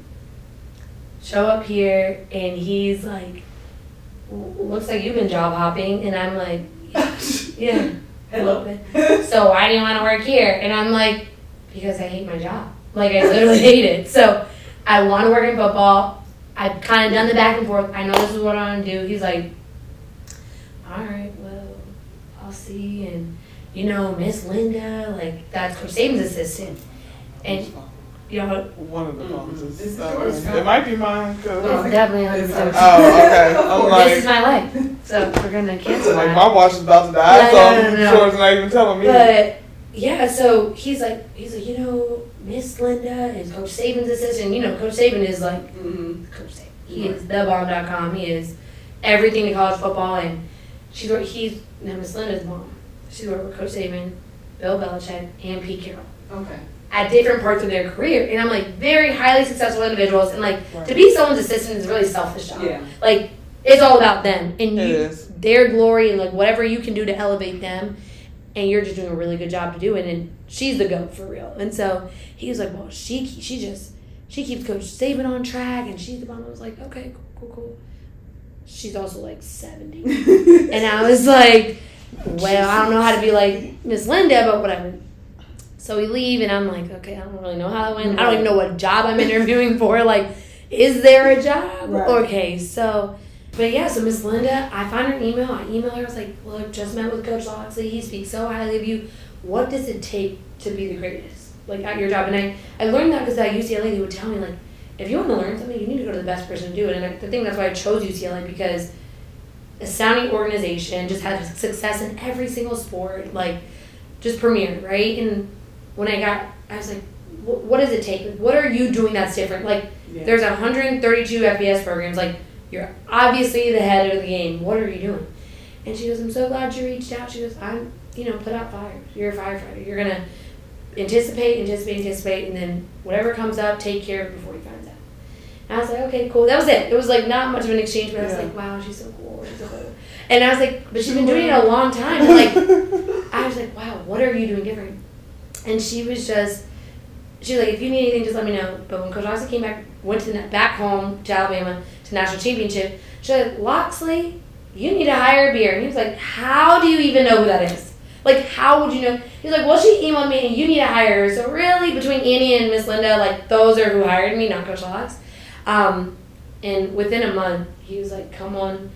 Show up here, and he's like, looks like you've been job hopping, and I'm like, yeah, a bit. So why do you want to work here? And I'm like, because I hate my job. Like I literally hate it. So I want to work in football. I've kind of done the back and forth. I know this is what I want to do. He's like, all right, well, I'll see. And you know, Miss Linda, like that's Coach Saban's assistant. And you know, One of the phones This is. is uh, yours. it might be mine. 'cause- No. it's definitely 100 It's percent. Oh, okay. I'm This is my life. So we're gonna cancel like that. my watch is about to die, No, so no, I'm no, no. sure it's not even telling me. But yeah, so he's like, he's like, you know, Miss Linda is Coach Saban's assistant. You know, Coach Saban is like Mhm. Coach Saban. He is the bomb.com. He is everything to college football. And she's worked, he's, now Miss Linda's mom. She's worked with Coach Saban, Bill Belichick, and Pete Carroll Okay. At different parts of their career. And I'm like, very highly successful individuals. And like, to be someone's assistant is really selfish job. Yeah. Like, it's all about them and you, their glory and like whatever you can do to elevate them. And you're just doing a really good job to do it. And she's the goat for real. And so he was like, well, she she just she keeps Coach Saban on track, and she's the one. I was like, okay, cool, cool, cool. She's also like 70. And I was like, well, I don't know how to be like Miss Linda, but whatever. So we leave, and I'm like, okay, I don't really know how that went. I don't even know what job I'm interviewing for. Like, is there a job? Right. Okay, so, but yeah, so Miss Linda, I find her an email. I email her. I was like, look, just met with Coach Locksley. He speaks so highly of you. What does it take to be the greatest, like at your job? And I, I learned that because at UCLA, they would tell me like, if you want to learn something, you need to go to the best person to do it. And I, the thing that's why I chose UCLA because astounding organization, just had success in every single sport, like just premiered, right? And when I got, I was like, what does it take? What are you doing that's different? Like, Yeah. there's 132 FBS programs. Like, you're obviously the head of the game. What are you doing? And she goes, I'm so glad you reached out. She goes, I'm, you know, put out fires. You're a firefighter. You're gonna anticipate, anticipate, anticipate, and then whatever comes up, take care of it before you find out. And I was like, okay, cool. That was it. It was like not much of an exchange, but I was like, wow, she's so cool. She's so cool. And I was like, but she's been doing it a long time. And like, I was like, wow, what are you doing different? And she was just, she was like, if you need anything, just let me know. But when Coach Locksley came back, went to na- back home to Alabama to national championship, she was like, Locksley, you need to hire a beer. And he was like, how do you even know who that is? Like, how would you know? He's like, well, she emailed me and you need to hire her. So really, between Annie and Miss Linda, like, those are who hired me, not Coach Lox. Um, and within a month, he was like, come on.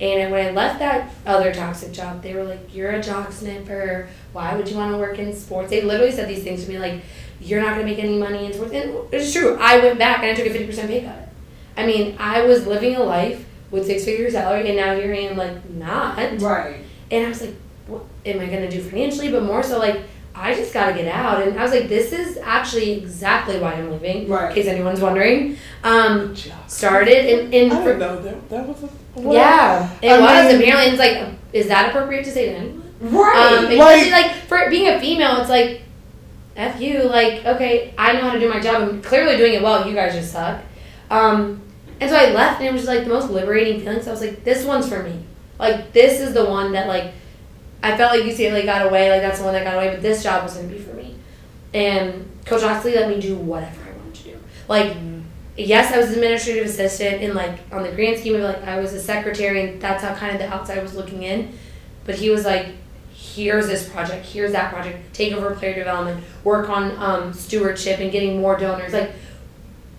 And when I left that other toxic job, they were like, you're a jock sniffer. Why would you want to work in sports? They literally said these things to me like, you're not going to make any money in sports. And it's true. I went back and I took a 50% pay cut. I mean, I was living a life with six figure salary, and now here I am, like, not. Right. And I was like, what am I going to do financially? But more so, like, I just got to get out. And I was like, this is actually exactly why I'm leaving, Right. in case anyone's wondering. Um, Jock. started in, in I for, didn't know that, that was a. what? yeah, it I was. apparently, it's like, is that appropriate to say to anyone? Right. Um, especially like for being a female, it's like, f you. Like, okay, I know how to do my job. I'm clearly doing it well. You guys just suck. Um, and so I left, and it was just like the most liberating feeling. So I was like, this one's for me. Like, this is the one that like I felt like UCLA got away. Like that's the one that got away. But this job was gonna be for me. And Coach Locksley let me do whatever I wanted to do. Like yes, I was an administrative assistant, and like on the grand scheme of like I was a secretary, and that's how kind of the outside was looking in. But he was like, "Here's this project, here's that project, take over player development, work on um, stewardship and getting more donors, like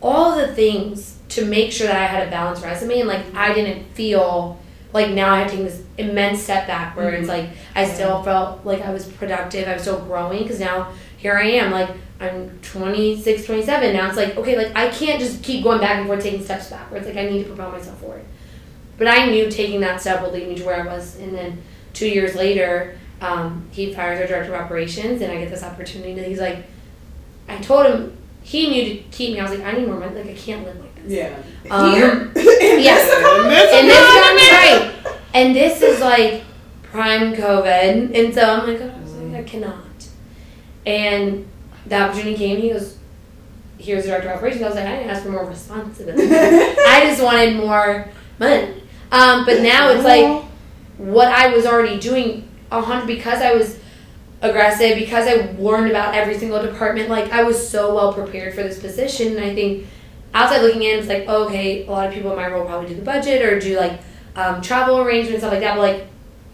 all the things to make sure that I had a balanced resume, and like I didn't feel like now I had taken this immense step backwards. Like I still felt like I was productive, I was still growing because now here I am, like I'm 26, 27 now. It's like, okay, like I can't just keep going back and forth taking steps backwards. Like I need to propel myself forward. But I knew taking that step would lead me to where I was. And then two years later, um, he fires our director of operations and I get this opportunity. And he's like, I told him he knew to keep me. I was like, I need more money. Like I can't live like this. Yeah. Um, Here. yes. And this And is this what comes I mean. right. And this is like prime COVID. And so I'm like, oh, I, like, I cannot. And the opportunity came. He goes, here's the director of operations. I was like, I didn't ask for more responsibility. I just wanted more money. Um, but now it's like what I was already doing a hundred because I was aggressive because I warned about every single department. Like I was so well prepared for this position, and I think outside looking in, it's like oh, okay, a lot of people in my role probably do the budget or do like um, travel arrangements stuff like that. But like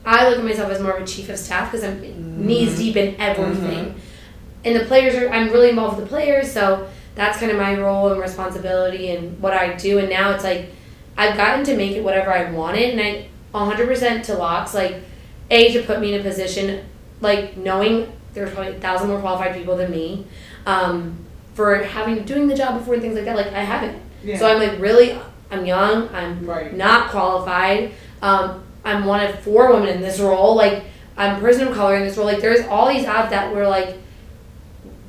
I look at myself as more of a chief of staff because I'm knees deep in everything, and the players are I'm really involved with the players, so that's kind of my role and responsibility and what I do. And now it's like I've gotten to make it whatever I wanted, and I 100% to locks like a to put me in a position like knowing there's probably a thousand more qualified people than me um, for having doing the job before and things like that like i haven't Yeah. so i'm like really i'm young i'm Right. not qualified um, i'm one of four women in this role like i'm a person of color in this role like there's all these odds that were like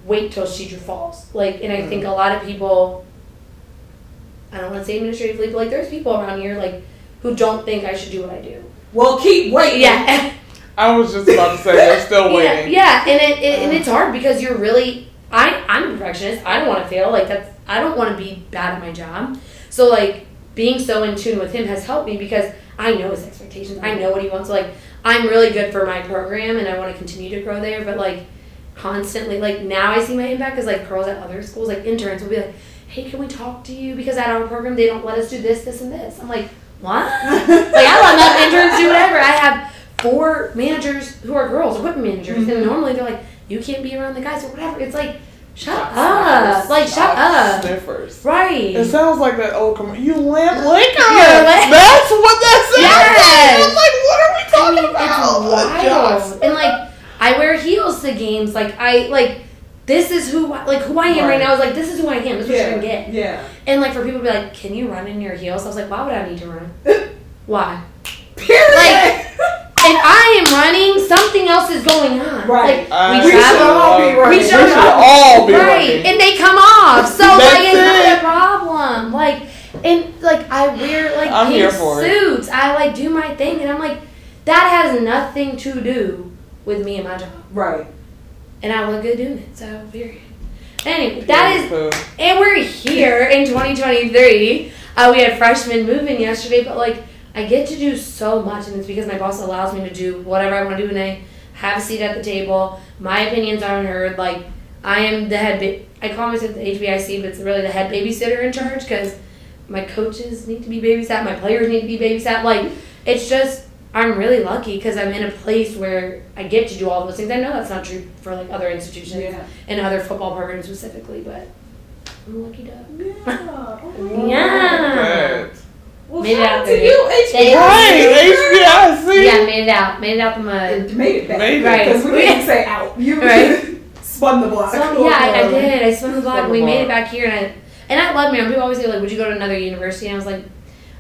wait till Shedra falls like and i think hmm. a lot of people i don't want to say administratively but like there's people around here like who don't think i should do what i do Well, keep waiting. Yeah. I was just about to say they're still waiting. yeah, and it, it and uh. it's hard because you're really I I'm a perfectionist. I don't want to fail. Like that's I don't want to be bad at my job. So like being so in tune with him has helped me because I know his expectations. I know what he wants. So, like I'm really good for my program and I want to continue to grow there. But like constantly, like now I see my impact because like girls at other schools, like interns, will be like, "Hey, can we talk to you?" Because at our program they don't let us do this, this, and this. I'm like, what? like I let my interns do whatever. I have four managers who are girls, equipment managers, and mm-hmm. normally they're like, you can't be around the guys or whatever. It's like, shut Shots up, like shut up, Sniffers. right? It sounds like that old com- You lamp liquor. Yeah, like- That's what that sounds Yes. like. I'm like, what are we I talking mean, about? it's wild. And like, I wear heels to games. Like I like. This is who like who I am right, Right. now is like this is who I am. This is what you're gonna get. Yeah. And like for people to be like, can you run in your heels? I was like, why would I need to run? Why? Period. Like, And I am running. Something else is going on. Right. Like, I we should all be running. We We should should all be right, running. and they come off. So That's like it's it. not a problem. Like and like I wear like I'm pink here for it. suits. I like do my thing, and I'm like that has nothing to do with me and my job. Right. And I look good doing it. So period. Anyway, that is and we're here in 2023. Uh, we had freshmen moving yesterday, but like I get to do so much, and it's because my boss allows me to do whatever I want to do, and I have a seat at the table. My opinions aren't heard. Like I am the head. Ba- I call myself the HBIC, but it's really the head babysitter in charge because my coaches need to be babysat, my players need to be babysat. Like it's just I'm really lucky because I'm in a place where I get to do all those things. I know that's not true for like other institutions Yeah. and other football programs specifically, but I'm lucky duck. Yeah. Oh, Yeah. Good. Well, Made it out out to there. you, HBIC. Right, HBIC. Yeah, made it out. Made it out the mud. It made it back. Made it. Right. Because we didn't say out. You Right. spun the block. So yeah, I, I did. I swam the block. Swam and the We made block. it back here, and I and I love Maryland. People always say like, "Would you go to another university?" And I was like,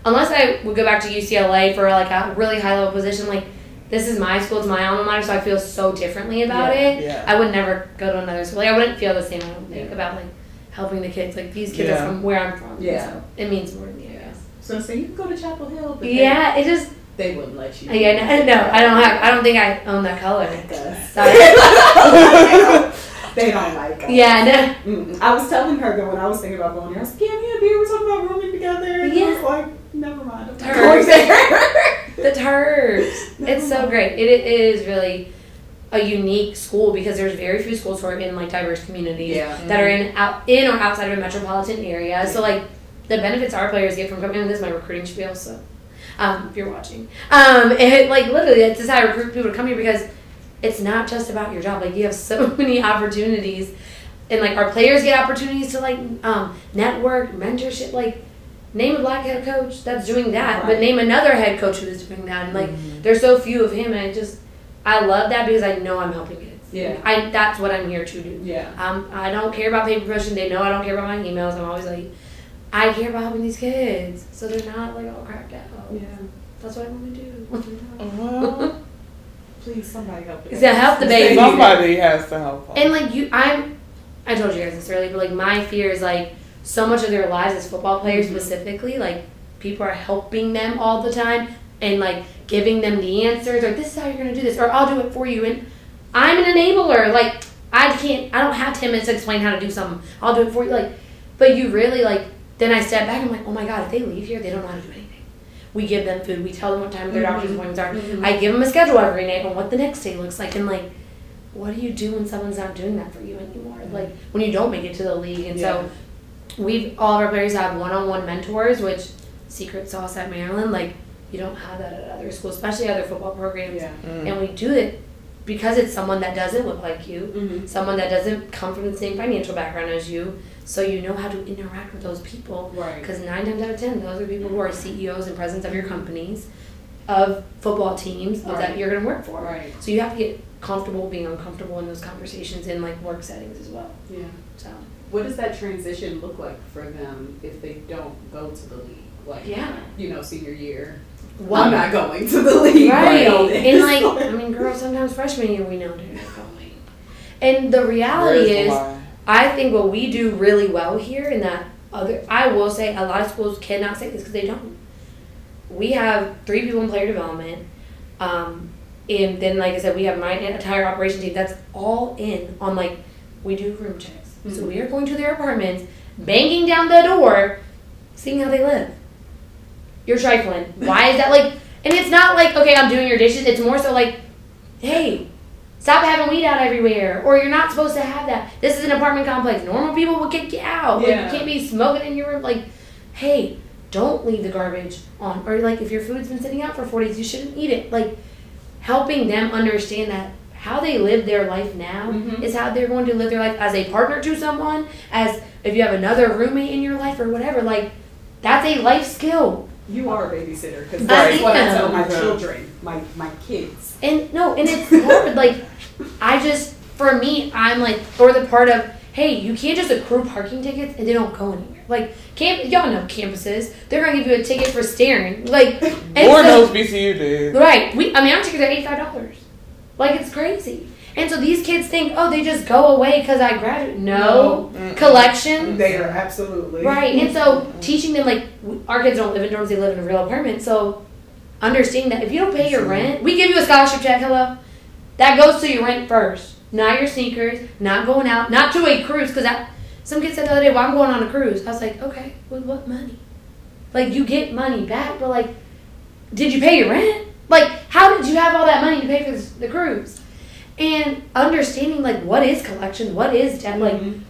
unless I would go back to UCLA for like a really high level position, like this is my school, it's my alma mater, so I feel so differently about Yeah, it. yeah. I would never go to another school. Like I wouldn't feel the same. I don't think Yeah. about like helping the kids. Like these kids Yeah. are from where I'm from. Yeah. so it means more to me. I guess. So say you can go to Chapel Hill, but Yeah, it just they, they wouldn't let you. yeah. No, no, I don't have. I don't think I own that color. Sorry. they don't like us. Yeah, Mm-mm. I was telling her that when I was thinking about going there, I was like, yeah, yeah, we were talking about rooming together. And I Yeah. was like, never mind. I'm not going there. the turds. It's so great. It, it is really a unique school because there's very few schools who are in like diverse communities Yeah. that are in out in or outside of a metropolitan area. So like the benefits our players get from coming. And this is my recruiting spiel, so um, if you're watching, um, it like literally it's is how I recruit people to come here because it's not just about your job. Like you have so many opportunities, and like our players get opportunities to like um, network, mentorship. Like name a black head coach that's doing that, but name another head coach who is doing that. And like Mhm. there's so few of him, and I just I love that because I know I'm helping kids. Yeah. I that's what I'm here to do. Yeah. Um, I don't care about paper promotion. They know I don't care about my emails. I'm always like, I care about helping these kids, so they're not like all cracked out. Yeah. That's what I want to do. Well, Please, somebody help. us. Yeah, help the baby. somebody has to help. And like you, I'm, I told you guys this earlier, but like my fear is like so much of their lives as football players Mhm. specifically, like people are helping them all the time and like giving them the answers or this is how you're gonna do this or I'll do it for you and I'm an enabler. Like I can't, I don't have ten minutes to explain how to do something. I'll do it for you. Like, but you really like. Then I step back. and I'm like, oh my god, if they leave here, they don't know how to do anything. We give them food. We tell them what time their doctor's Mhm. appointments are. Mhm. I give them a schedule every night on what the next day looks like, and like, what do you do when someone's not doing that for you anymore? Like when you don't make it to the league, and so we've all of our players have one-on-one mentors, which secret sauce at Maryland. Like you don't have that at other schools, especially other football programs. Yeah. Mm. And we do it because it's someone that doesn't look like you, Mm-hmm. someone that doesn't come from the same financial background as you, so you know how to interact with those people. Right. Because nine times out of ten, those are people who are CEOs and presidents of your companies, of football teams of that you're going to work for. Right. So you have to get comfortable being uncomfortable in those conversations in like work settings as well. Yeah. So What does that transition look like for them if they don't go to the league? Like, Yeah. you know, senior year. One- I'm not going to the league. right, I know this. and like I mean, girls, sometimes freshman year we know they're not going, and the reality Where's the is. I think what we do really well here, in that other, I will say a lot of schools cannot say this because they don't. We have three people in player development. Um, and then, like I said, we have my entire operation team that's all in on like we do room checks. So we are going to their apartments, banging down the door, seeing how they live. You're trifling. Why is that like? And it's not like okay, I'm doing your dishes. It's more so like, hey, stop having weed out everywhere, or you're not supposed to have that. This is an apartment complex. Normal people will kick you out. Like, Yeah. you can't be smoking in your room. Like, hey, don't leave the garbage on. Or like, if your food's been sitting out for four days, you shouldn't eat it. Like, helping them understand that how they live their life now Mhm. is how they're going to live their life as a partner to someone, as if you have another roommate in your life or whatever. Like, that's a life skill. You are a babysitter because that's what I tell my children, my my kids. And no, and it's hard. like, I just, for me, I'm like, for the part of, hey, you can't just accrue parking tickets and they don't go anywhere. Like, camp, y'all know campuses. They're gonna give you a ticket for staring. Like, and Lord so- knows BCU did. Right. We. I mean, our tickets are eighty five dollars. Like it's crazy. And so these kids think, oh, they just go away because I graduated. No, Mm-mm. collection. They are absolutely Right. And so teaching them like our kids don't live in dorms; they live in a real apartment. So understanding that if you don't pay your rent, we give you a scholarship check. Hello, that goes to your rent first, not your sneakers, not going out, not to a cruise. Because that some kid said the other day, "Well, I'm going on a cruise." I was like, "Okay, with what money? Like you get money back, but like, did you pay your rent? Like, how did you have all that money to pay for this, the cruise?" And understanding like what is collection, what is debt, like Mhm.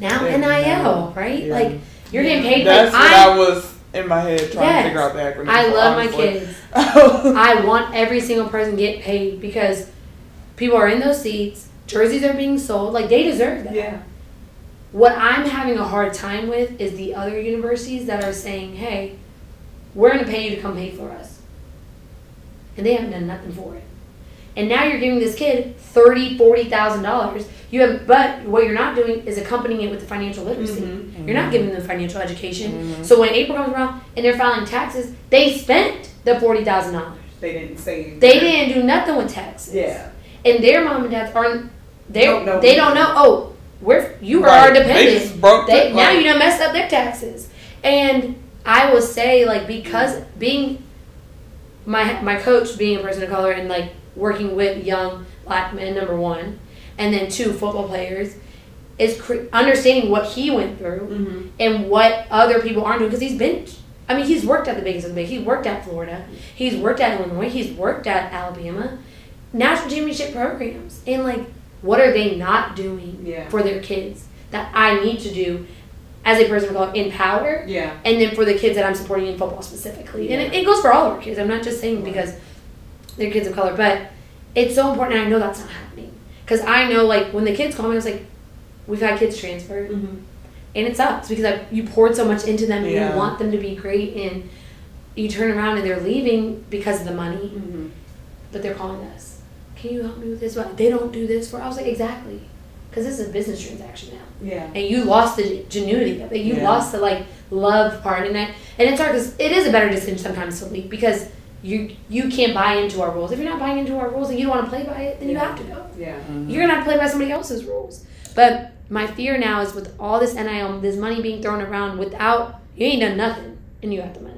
now Yeah, NIL, right? Yeah. Like you're getting Yeah. paid. That's like what I, I was in my head trying Yes. to figure out the acronym. I for, love my kids. I want every single person to get paid because people are in those seats. Jerseys are being sold. Like they deserve that. Yeah. What I'm having a hard time with is the other universities that are saying, "Hey, we're going to pay you to come pay for us," and they haven't done nothing for it. And now you're giving this kid thirty, forty thousand dollars. You have, but what you're not doing is accompanying it with the financial literacy. Mhm. You're not giving them financial education. So when April comes around and they're filing taxes, they spent the forty thousand dollars. They didn't say. They didn't do nothing with taxes. Yeah. And their mom and dad aren't. They Don't know they don't know. Oh, we're you are Right. our dependent. just broke They, now you done messed up their taxes. And I will say, like, because being my my coach being a person of color and like working with young black men, number one, and then two football players, is cr- understanding what he went through Mm-hmm. and what other people aren't doing because he's been. I mean, he's worked at the biggest of the big. He's worked at Florida. He's worked at Illinois. He's worked at Alabama, national championship programs, and like, what are they not doing Yeah. for their kids that I need to do as a person of color in power, Yeah. and then for the kids that I'm supporting in football specifically, and it, it goes for all of our kids. I'm not just saying Right. because they're kids of color, but it's so important. And I know that's not happening because I know like when the kids call me, I was like, we've had kids transfer Mm-hmm. and it sucks because I, you poured so much into them and Yeah. you want them to be great and you turn around and they're leaving because of the money Mm-hmm. but they're calling us can you help me with this they don't do this for i was like exactly because this is a business transaction now Yeah. and you lost the genuity of it you Yeah. lost the like love part and that and it's hard because it is a better decision sometimes to leave because you you can't buy into our rules if you're not buying into our rules and you don't want to play by it then you have to go Yeah. Mm-hmm. you're gonna have to play by somebody else's rules. But my fear now is with all this NIL, this money being thrown around without you ain't done nothing and you have the money.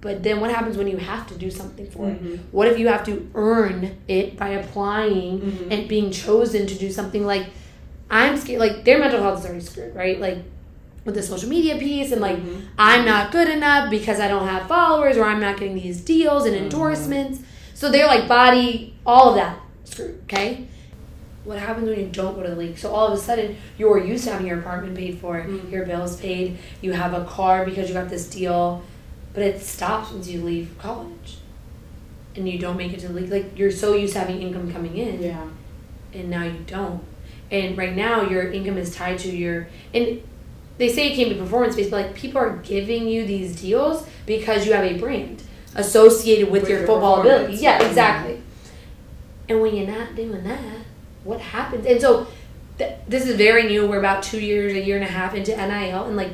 But then what happens when you have to do something for it? Mhm. What if you have to earn it by applying Mhm. and being chosen to do something like I'm scared like their mental health is already screwed, right? Like with the social media piece and like Mhm. I'm not good enough because I don't have followers or I'm not getting these deals and endorsements. So they're like body, all of that screwed, okay? What happens when you don't go to the league? So all of a sudden you're used to having your apartment paid for, Mhm. your bills paid, you have a car because you got this deal, but it stops once you leave college. And you don't make it to the league. Like you're so used to having income coming in Yeah. and now you don't. And right now, your income is tied to your and they say it can't be performance based, but like people are giving you these deals because you have a brand associated with, With your, your football ability. Yeah, exactly. And when you're not doing that, what happens? And so th- this is very new. We're about two years, a year and a half into NIL, and like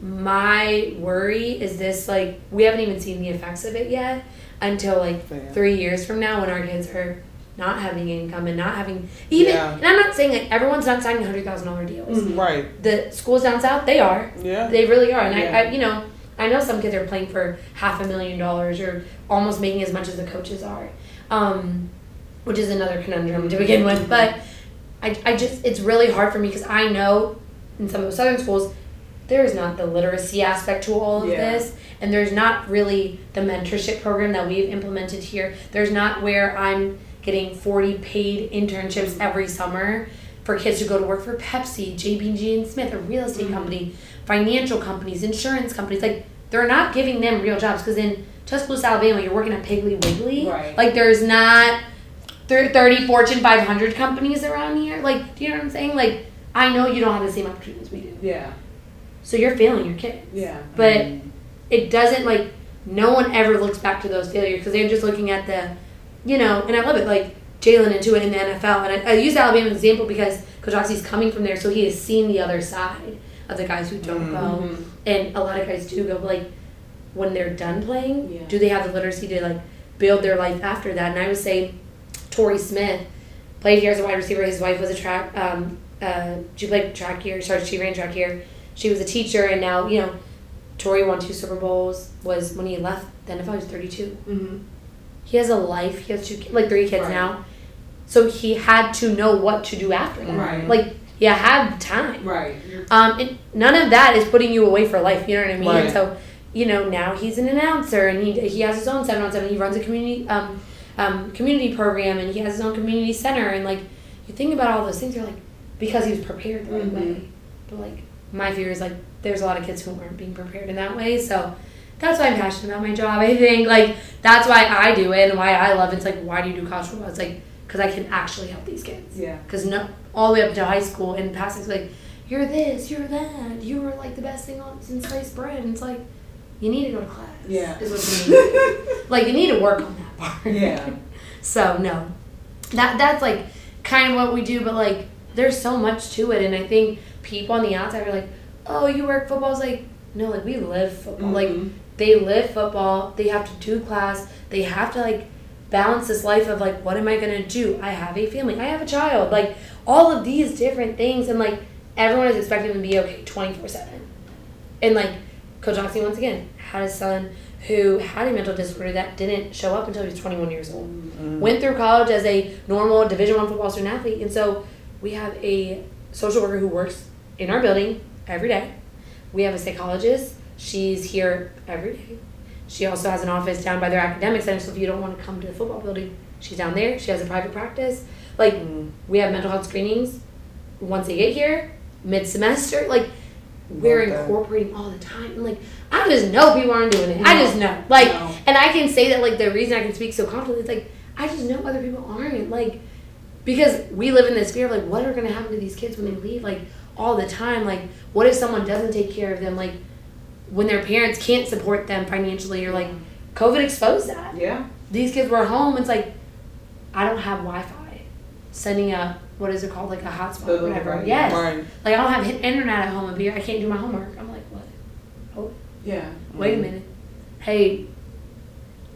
my worry is this like we haven't even seen the effects of it yet until like Fair. three years from now when our kids are not having income and not having even Yeah. and I'm not saying like everyone's not signing hundred thousand dollar deals. Mhm. Right. The schools down south they are. Yeah. They really are. And Yeah. I, I you know, I know some kids are playing for half a million dollars or almost making as much as the coaches are, um, which is another conundrum to begin with. But I, I just, it's really hard for me because I know in some of the southern schools, there is not the literacy aspect to all of Yeah. this, and there's not really the mentorship program that we've implemented here. There's not where I'm getting 40 paid internships every summer for kids to go to work for Pepsi, JB&G Smith, a real estate Mhm. company, financial companies, insurance companies. Like they're not giving them real jobs because in Tuscaloosa, Alabama, you're working at Piggly Wiggly. Right. Like there's not 30 Fortune 500 companies around here. Like, do you know what I'm saying? Like, I know you don't have the same opportunities we do. Yeah. So you're failing your kids. Yeah. But it doesn't like no one ever looks back to those failures because they're just looking at the, you know, and I love it like Jalen into it in the NFL. And I, I use Alabama as an example because Coach Oxy's coming from there, so he has seen the other side of the guys who don't go, Mhm. and a lot of guys do go. But like when they're done playing, Yeah. do they have the literacy to like build their life after that? And I would say, Torrey Smith played here as a wide receiver. His wife was a track. Um, uh, she played track here. Sorry, she ran track here. She was a teacher, and now you know, Torrey won two Super Bowls. Was when he left the NFL, he was thirty two. Mm-hmm. He has a life. He has two, like three kids Right. now. So he had to know what to do after that. Right. Like you have time. Right. Um, and none of that is putting you away for life. You know what I mean? Right. And so, you know, now he's an announcer and he, he has his own seven on seven. He runs a community um, um, community program and he has his own community center. And like, you think about all those things, you're like, because he was prepared the right Mhm. way. But like, my fear is like, there's a lot of kids who aren't being prepared in that way. So that's why I'm passionate about my job. I think like that's why I do it and why I love it. It's like, why do you do college football? It's like because I can actually help these kids yeah. because no, all the way up to high school and past it's like you're this, you're that, you were like the best thing on since sliced bread. And it's like you need to go to class. Yeah. is what you need. like you need to work on that part. Yeah. so no, that that's like kind of what we do, but like there's so much to it, and I think people on the outside are like, oh, you work football. It's like no, like we live football. Like Mhm. they live football. They have to do class. They have to like balance this life of like, what am I gonna do? I have a family. I have a child. Like all of these different things, and like everyone is expecting them to be okay twenty four seven. And like Coach Oxy once again had a son who had a mental disorder that didn't show up until he was twenty one years old. Went through college as a normal Division One football student athlete, and so we have a social worker who works in our building every day. We have a psychologist. She's here every day. She also has an office down by their academic center. So if you don't want to come to the football building, she's down there. She has a private practice. Like we have mental health screenings once they get here, mid semester. Like we're incorporating all the time. And like I just know people aren't doing it. I just know. Like No. and I can say that like the reason I can speak so confidently is like I just know other people aren't. Like because we live in this fear of like what are gonna happen to these kids when they leave like all the time. Like what if someone doesn't take care of them? Like when their parents can't support them financially or like COVID exposed that. Yeah. These kids were home. It's like I don't have Wi Fi. Sending a what is it called like a hotspot or whatever. right. Yes. Right. Like I don't have internet at home up here. I can't do my homework. I'm like what? Oh. Yeah. Wait Mm. a minute. Hey,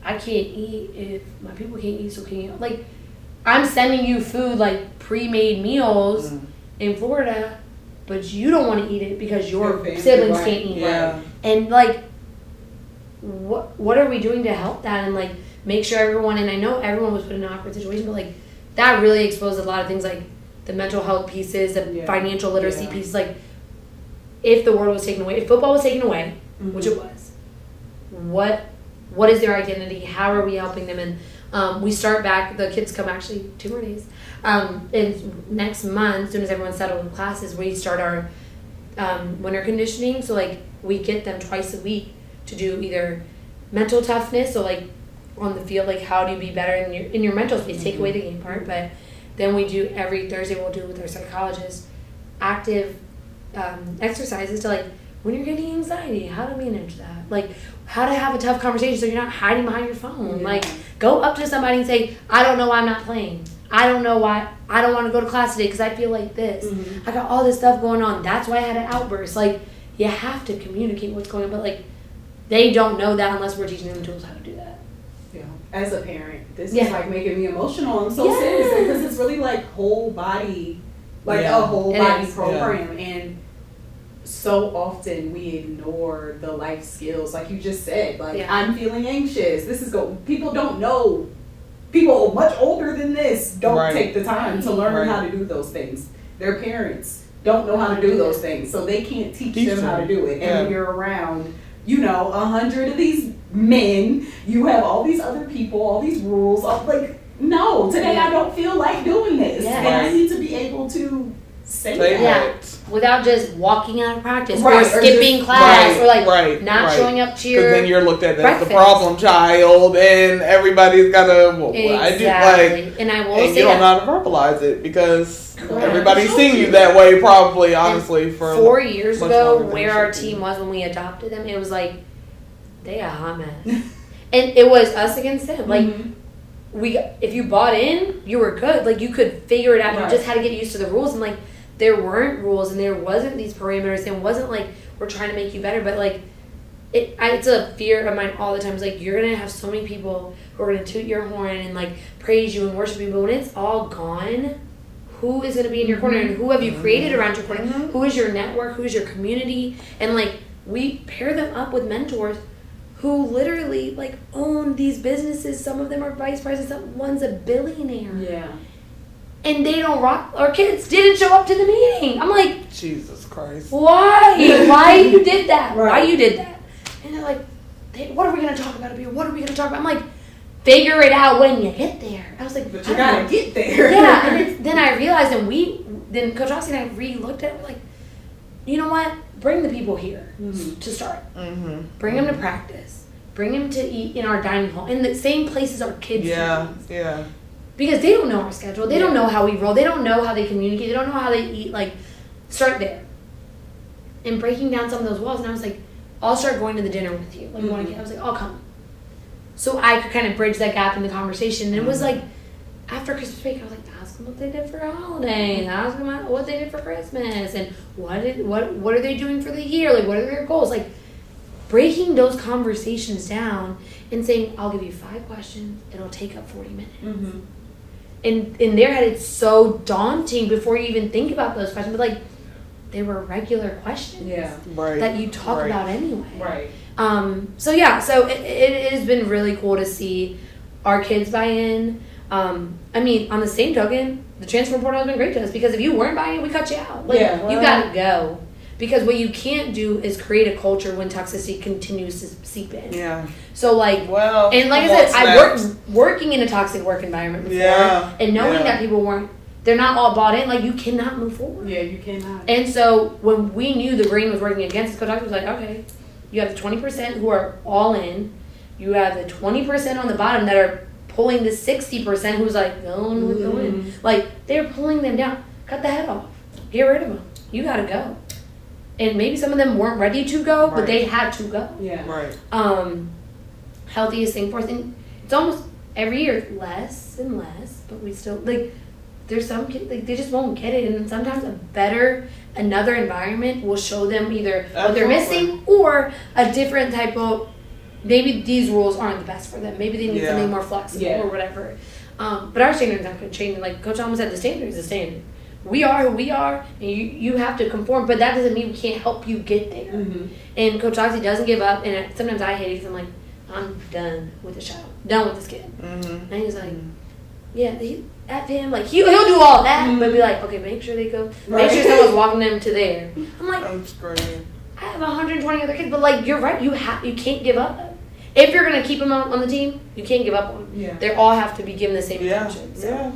I can't eat if my people can't eat, so can you? Like, I'm sending you food like pre-made meals Mm. in Florida, but you don't want to eat it because your, Your siblings right, can't eat it. Yeah. And like, what what are we doing to help that and like make sure everyone? And I know everyone was put in an awkward situation, but like that really exposed a lot of things like the mental health pieces, the Yeah. financial literacy Yeah. pieces. Like, if the world was taken away, if football was taken away, Mhm. which it was. What what is their identity? How are we helping them? And um, we start back. The kids come actually two more days. Um, and next month, as soon as everyone's settled in classes, we start our um, winter conditioning. So like we get them twice a week to do either mental toughness, so like on the field, like how do you be better in your in your mental space? Take away the game part, but then we do every Thursday. We'll do with our psychologist active um, exercises to like when you're getting anxiety, how to manage that, like how to have a tough conversation so you're not hiding behind your phone. Yeah. Like go up to somebody and say, I don't know why I'm not playing. I don't know why I don't want to go to class today because I feel like this. Mhm. I got all this stuff going on. That's why I had an outburst. Like you have to communicate what's going on, but like they don't know that unless we're teaching them tools how to do that. Yeah. As a parent, this Yeah. is like making me emotional. I'm so Yes. serious because it's really like whole body, like Yeah. a whole It body is. program, and so often we ignore the life skills, like you just said. Like Yeah. I'm feeling anxious. This is go. People don't know. People much older than this don't Right. take the time to learn Right. how to do those things. Their parents don't know how to do those things, so they can't teach, Teach them how to do it. And Yeah. when you're around, you know, a hundred of these men, you have all these other people, all these rules. All, like, no, today I don't feel like doing this, Yeah. and I need to be able to say Say that. Yeah. Without just walking out of practice Right, or or skipping just- class right, or like right, not showing up to Because your then you're looked at as the problem child, and everybody's got to. Well, I do like, and I will and say you don't know how to verbalize it because everybody's seen you that way, probably, honestly, for four years ago, where our team was when we adopted them, it was like they a hot mess, and it was us against them. Like Mhm. we, if you bought in, you were good. Like you could figure it out. Right. You just had to get used to the rules, and like there weren't rules, and there wasn't these parameters, and it wasn't like we're trying to make you better, but like. It, I, it's a fear of mine all the time. It's like you're gonna have so many people who are gonna toot your horn and like praise you and worship you, but when it's all gone, who is gonna be in your corner and who have you created around your corner? Mhm. Who is your network? Who is your community? And like we pair them up with mentors who literally like own these businesses. Some of them are vice presidents. One's a billionaire, Yeah. And they don't rock. Our kids didn't show up to the meeting. I'm like, Jesus Christ. why? Why you did that? Why you did that? And they're like, they, what are we gonna talk about here? What are we gonna talk about? I'm like, figure it out when you get there. I was like, But you know. gotta get there. yeah, and it's, then I realized, and we, then Coach Oxy and I re-looked at it, we're like, you know what? Bring the people here Mhm. to start. Mm-hmm. Bring them to practice. Bring them to eat in our dining hall in the same places our kids Yeah, yeah. Because they don't know our schedule. They don't know how we roll. They don't know how they communicate. They don't know how they eat. Like, start there. And breaking down some of those walls. And I was like, I'll start going to the dinner with you. Like, you want to Mhm. get? I was like, I'll come. So I could kind of bridge that gap in the conversation. And it was Mhm. like, after Christmas break, I was like, ask them what they did for holidays. Ask them what they did for Christmas, and what did what what are they doing for the year? Like, what are their goals? Like, breaking those conversations down and saying, I'll give you five questions. It'll take up forty minutes. Mhm. In in their head, it's so daunting before you even think about those questions. But like, they were regular questions Yeah. Right. that you talk right. about anyway. Right. Um, so yeah, so it, it, it has been really cool to see our kids buy in. Um, I mean, on the same token, the transfer portal has been great to us because if you weren't buying we cut you out. Like Yeah, you gotta go. Because what you can't do is create a culture when toxicity continues to seep in. Yeah. So like Well. and like I said, I worked working in a toxic work environment before Yeah, and knowing yeah. that people weren't they're not all bought in, like you cannot move forward. Yeah, you cannot. And so when we knew the green was working against us, Coach Doctor was like, okay, you have the twenty percent who are all in, you have the twenty percent on the bottom that are pulling the sixty percent who's like, no, no, no, in. Mm-hmm. Like they're pulling them down. Cut the head off. Get rid of them. You gotta go. And maybe some of them weren't ready to go, but they had to go. Yeah. Right. Um, healthiest thing for us, and it's almost every year less and less, but we still like. There's some kids like they just won't get it, and sometimes a better another environment will show them either what they're missing or a different type of maybe these rules aren't the best for them. Maybe they need Yeah. something more flexible Yeah. or whatever. Um, but our standards aren't going to change. Like Coach almost said, the standard is the standard. We are who we are, and you you have to conform. But that doesn't mean we can't help you get there. Mhm. And Coach Oxy doesn't give up, and sometimes I hate it because I'm like, I'm done with the show, done with this kid. Mm-hmm. And he's like, yeah, he, at him, like he, he'll do all that, Mhm. but be like, okay, make sure they go, Right. make sure someone's walking them to there. I'm like, I'm screaming. I have 120 other kids, but like you're right, you have you can't give up. If you're gonna keep them on, on the team, you can't give up on them. Yeah. They all have to be given the same Yeah. attention. So Yeah.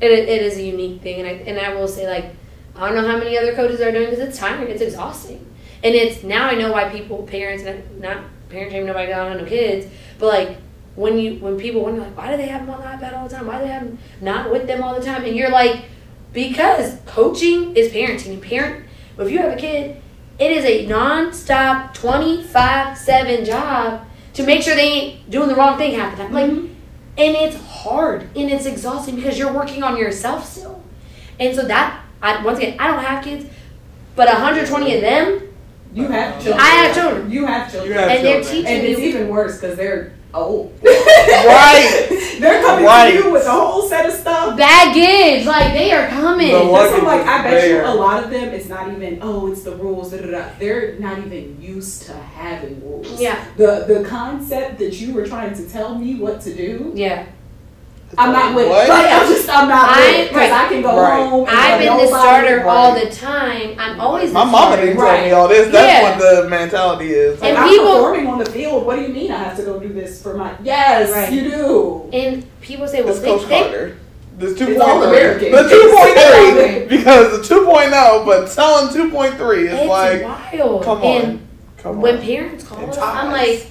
It, it is a unique thing, and I and I will say like I don't know how many other coaches are doing because it's tiring, it's exhausting, and it's now I know why people parents and not parent shaming nobody got no kids, but like when you when people wonder like why do they have them on the iPad all the time? Why do they have them not with them all the time? And you're like because coaching is parenting. And parent if you have a kid, it is a non-stop 25/7 job to make sure they ain't doing the wrong thing half the time. Like Mhm. And it's hard and it's exhausting because you're working on yourself still. And so that I once again I don't have kids, but 120 of them You have uh, children. I have children. You have children. You have and they're children. teaching and it's you even worse because they're oh, Right. They're coming Right. to you with a whole set of stuff. Baggage, like they are coming. The That's luggage what I'm like, I bet you a lot of them, it's not even, oh, it's the rules. Da, da, da. They're not even used to having rules. Yeah. The the concept that you were trying to tell me what to do, Yeah. I'm not with. What? Like, I'm just, I'm not I- with. Because I can go Right. home. And I've been let the nobody- starter all Right. the time. I'm always My mama starter. didn't tell me all this. That's Yeah. what the mentality is. Like, And I'm people- performing on the field. What do you mean I have to go do this for my? Yes, Right. you do. And people say, well, It's they, Coach they, Carter. The two It's all point The two point It's all three. American. Because the two oh, but telling two point three is it's like wild. come and on. Come when parents call us, I'm like,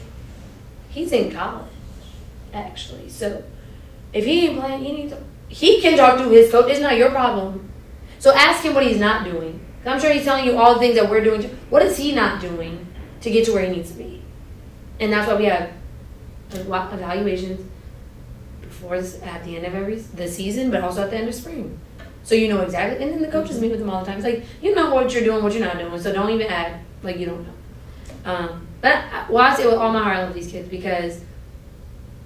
he's in college, actually. So if he ain't playing, he needs to, he can talk to his coach. It's not your problem. So ask him what he's not doing. I'm sure he's telling you all the things that we're doing. What is he not doing to get to where he needs to be? And that's why we have eva- evaluations before at the end of every the season, but also at the end of spring. So you know exactly. And then the coaches meet with them all the time. It's like you know what you're doing, what you're not doing. So don't even act like you don't know. Um, but I- well, I say with all my heart, I love these kids because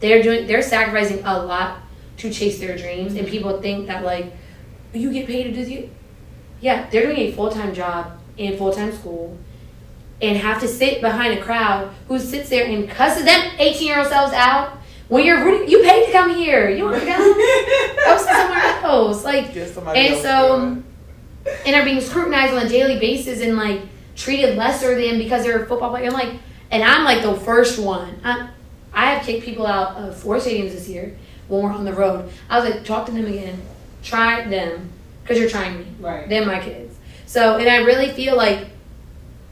they're doing, they're sacrificing a lot to chase their dreams, and people think that like you get paid to do the, yeah, they're doing a full time job in full time school, and have to sit behind a crowd who sits there and cusses them eighteen year old selves out. When you're rooting, you paid to come here. You want to come? Go sit somewhere else. Like and so, and are being scrutinized on a daily basis and like treated lesser than because they're a football player. And like, and I'm like the first one. I, I have kicked people out of four stadiums this year when we're on the road. I was like, talk to them again, try them, because you're trying me. Right. They're my kids. So, and I really feel like,